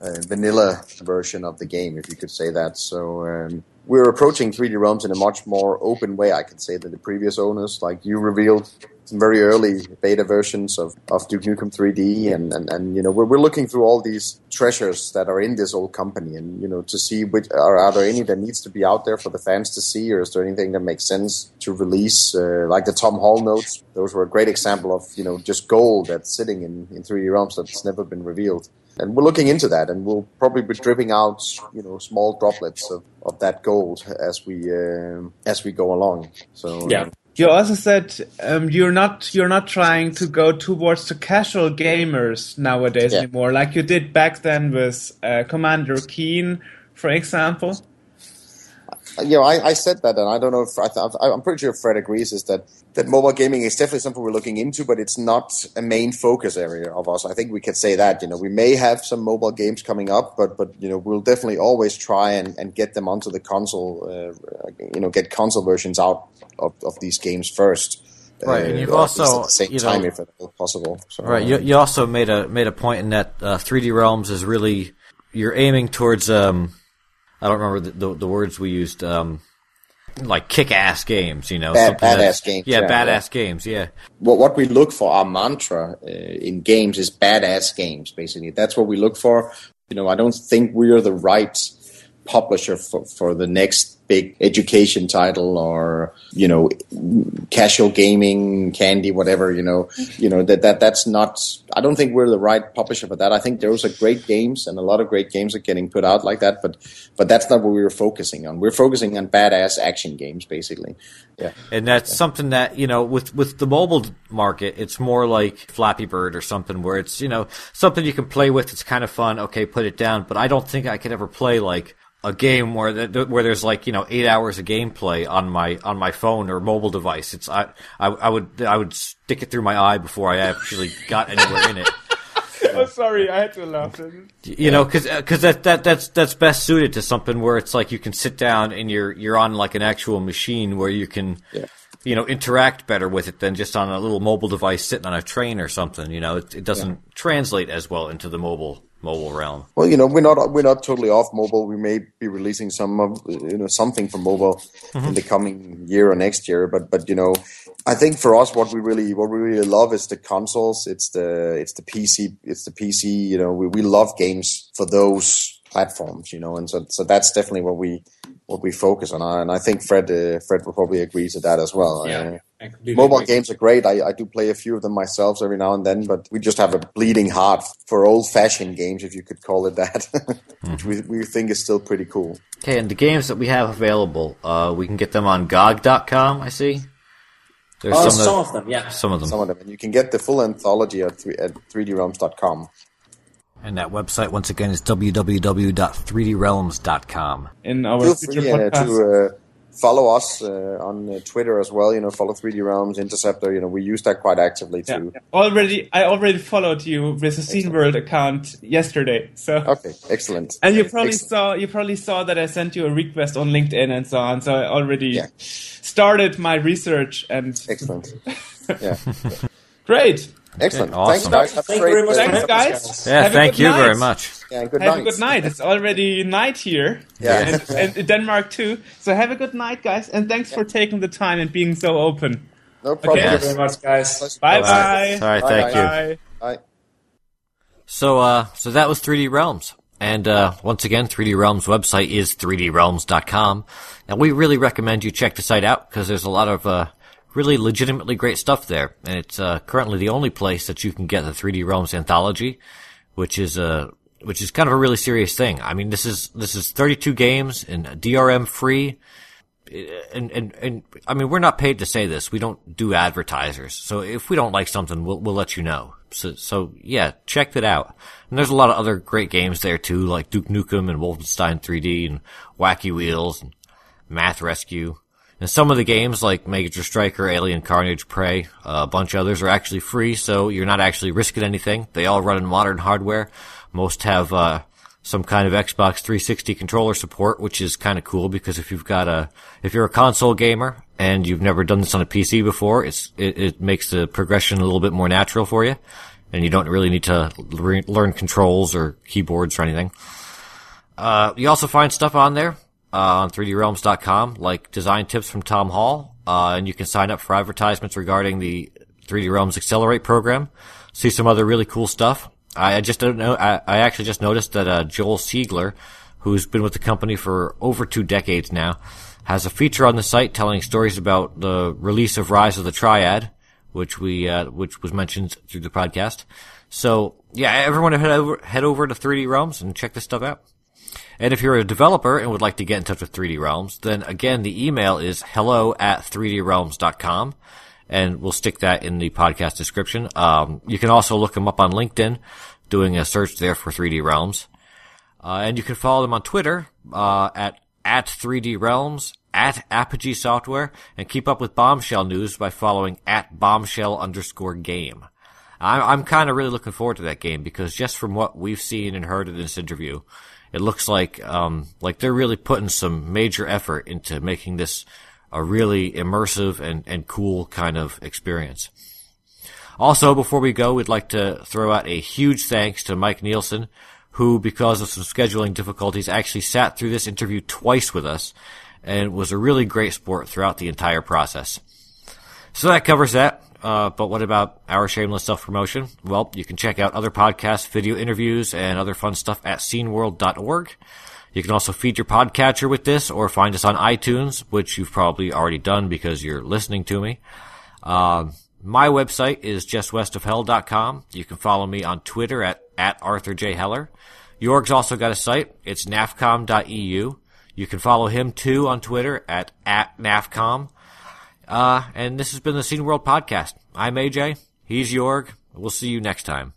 uh, vanilla version of the game, if you could say that. So um, we're approaching 3D Realms in a much more open way, I could say, than the previous owners. Like you revealed some very early beta versions of, of Duke Nukem 3D, and, and, and you know we're, we're looking through all these treasures that are in this old company, and you know to see which are, are there any that needs to be out there for the fans to see, or is there anything that makes sense to release? Uh, like the Tom Hall notes, those were a great example of you know just gold that's sitting in, in 3D Realms that's never been revealed and we're looking into that, and we'll probably be dripping out, you know, small droplets of, of that gold as we uh, as we go along. So yeah. You also said um, you're not you're not trying to go towards the casual gamers nowadays yeah. anymore, like you did back then with uh, Commander Keen, for example. You know, I, I, said that, and I don't know if I, am pretty sure Fred agrees. Is that that mobile gaming is definitely something we're looking into, but it's not a main focus area of us. I think we could say that. You know, we may have some mobile games coming up, but but you know, we'll definitely always try and, and get them onto the console. Uh, you know, get console versions out of, of these games first. Right, and uh, you've also you know, if possible. So, right, you, you also made a made a point in that uh, 3D Realms is really you're aiming towards. Um, I don't remember the, the, the words we used. Um, like kick-ass games, you know, Bad, badass games. Yeah, yeah badass yeah. games. Yeah. What what we look for, our mantra uh, in games is badass games. Basically, that's what we look for. You know, I don't think we are the right publisher for, for the next big education title or you know casual gaming candy whatever you know. You know that that that's not i don't think we're the right publisher for that. I think those are great games and a lot of great games are getting put out like that but but that's not what we were focusing on. We're focusing on badass action games basically. Yeah. And that's yeah. something that you know with with the mobile market it's more like flappy bird or something where it's you know something you can play with. It's kind of fun. Okay put it down. But i don't think i could ever play like a game where the, where there's like you know eight hours of gameplay on my on my phone or mobile device. It's I, I I would I would stick it through my eye before I actually got anywhere in it. oh, sorry, I had to laugh. You know, because because uh, that, that that's that's best suited to something where it's like you can sit down and you're you're on like an actual machine where you can. Yeah. You know, interact better with it than just on a little mobile device sitting on a train or something. You know, it, it doesn't yeah. translate as well into the mobile mobile realm? Well, you know, we're not we're not totally off mobile. We may be releasing some of you know something for mobile mm-hmm. in the coming year or next year. But but you know, I think for us, what we really what we really love is the consoles. It's the it's the PC. It's the PC. You know, we we love games for those platforms. You know, and so so that's definitely what we what we focus on. And I think Fred uh, Fred will probably agree to that as well. Yeah. Uh, Mobile agree. games are great. I, I do play a few of them myself every now and then, but we just have a bleeding heart for old fashioned games, if you could call it that, which we, we think is still pretty cool. Okay, and the games that we have available, uh, we can get them on GOG.com, I see. There's uh, some, some of, them, yeah. Some of them. Some of them. And you can get the full anthology at, 3, at 3drealms.com. And that website, once again, is www.3drealms.com. In our Feel free, to, uh, follow us uh, on uh, Twitter as well. You know, follow 3D Realms, Interceptor. You know, we use that quite actively too. Yeah. Already, I already followed you with the Scene World account yesterday. So okay, excellent. And you probably excellent. saw you probably saw that I sent you a request on LinkedIn and so on. So I already yeah. started my research and excellent. yeah, great. Excellent. Awesome. Thanks, guys. Thank you very much. Thanks, guys. Yeah, Have thank you night. very much. Yeah, good have night. a good night. It's already night here. Yeah. And, and in Denmark too. So have a good night, guys. And thanks yeah. for taking the time and being so open. No problem. Okay. Thank you very much, guys. Bye bye. All right, thank bye. you. Bye. So, uh, so that was 3D Realms. And uh, once again, 3D Realms website is 3drealms.com. And we really recommend you check the site out because there's a lot of uh, really legitimately great stuff there. And it's uh, currently the only place that you can get the 3D Realms anthology, which is a which is kind of a really serious thing. I mean, this is this is 32 games and DRM free. And, and, and, I mean, we're not paid to say this. We don't do advertisers. So if we don't like something, we'll, we'll let you know. So, so yeah, check that out. And there's a lot of other great games there too, like Duke Nukem and Wolfenstein 3D and Wacky Wheels and Math Rescue. And some of the games like Major Striker, Alien Carnage, Prey, uh, a bunch of others are actually free, so you're not actually risking anything. They all run in modern hardware. Most have, uh, some kind of Xbox 360 controller support, which is kind of cool because if you've got a, if you're a console gamer and you've never done this on a PC before, it's, it, it makes the progression a little bit more natural for you. And you don't really need to re- learn controls or keyboards or anything. Uh, you also find stuff on there, on 3drealms.com, like design tips from Tom Hall, uh, and you can sign up for advertisements regarding the 3D Realms Accelerate program. See some other really cool stuff. I just don't know. I, I actually just noticed that uh, Joe Siegler, who's been with the company for over two decades now, has a feature on the site telling stories about the release of Rise of the Triad, which we uh, which was mentioned through the podcast. So yeah, everyone head over head over to 3D Realms and check this stuff out. And if you're a developer and would like to get in touch with 3D Realms, then again the email is hello at 3drealms.com and we'll stick that in the podcast description. Um, you can also look them up on LinkedIn, doing a search there for 3D Realms. Uh, and you can follow them on Twitter, uh, at, at 3D Realms, at Apogee Software, and keep up with Bombshell news by following at Bombshell underscore game. I'm, I'm kind of really looking forward to that game because just from what we've seen and heard in this interview, it looks like, um, like they're really putting some major effort into making this a really immersive and, and cool kind of experience. Also, before we go, we'd like to throw out a huge thanks to Mike Nielsen, who, because of some scheduling difficulties, actually sat through this interview twice with us and was a really great sport throughout the entire process. So that covers that. Uh, but what about our shameless self promotion? Well, you can check out other podcasts, video interviews, and other fun stuff at sceneworld.org. You can also feed your podcatcher with this or find us on iTunes, which you've probably already done because you're listening to me. Uh, my website is justwestofhell.com. You can follow me on Twitter at, at Arthur J. Heller. Jorg's also got a site. It's nafcom.eu. You can follow him too on Twitter at, at nafcom. Uh, and this has been the Scene World Podcast. I'm AJ. He's Jorg. We'll see you next time.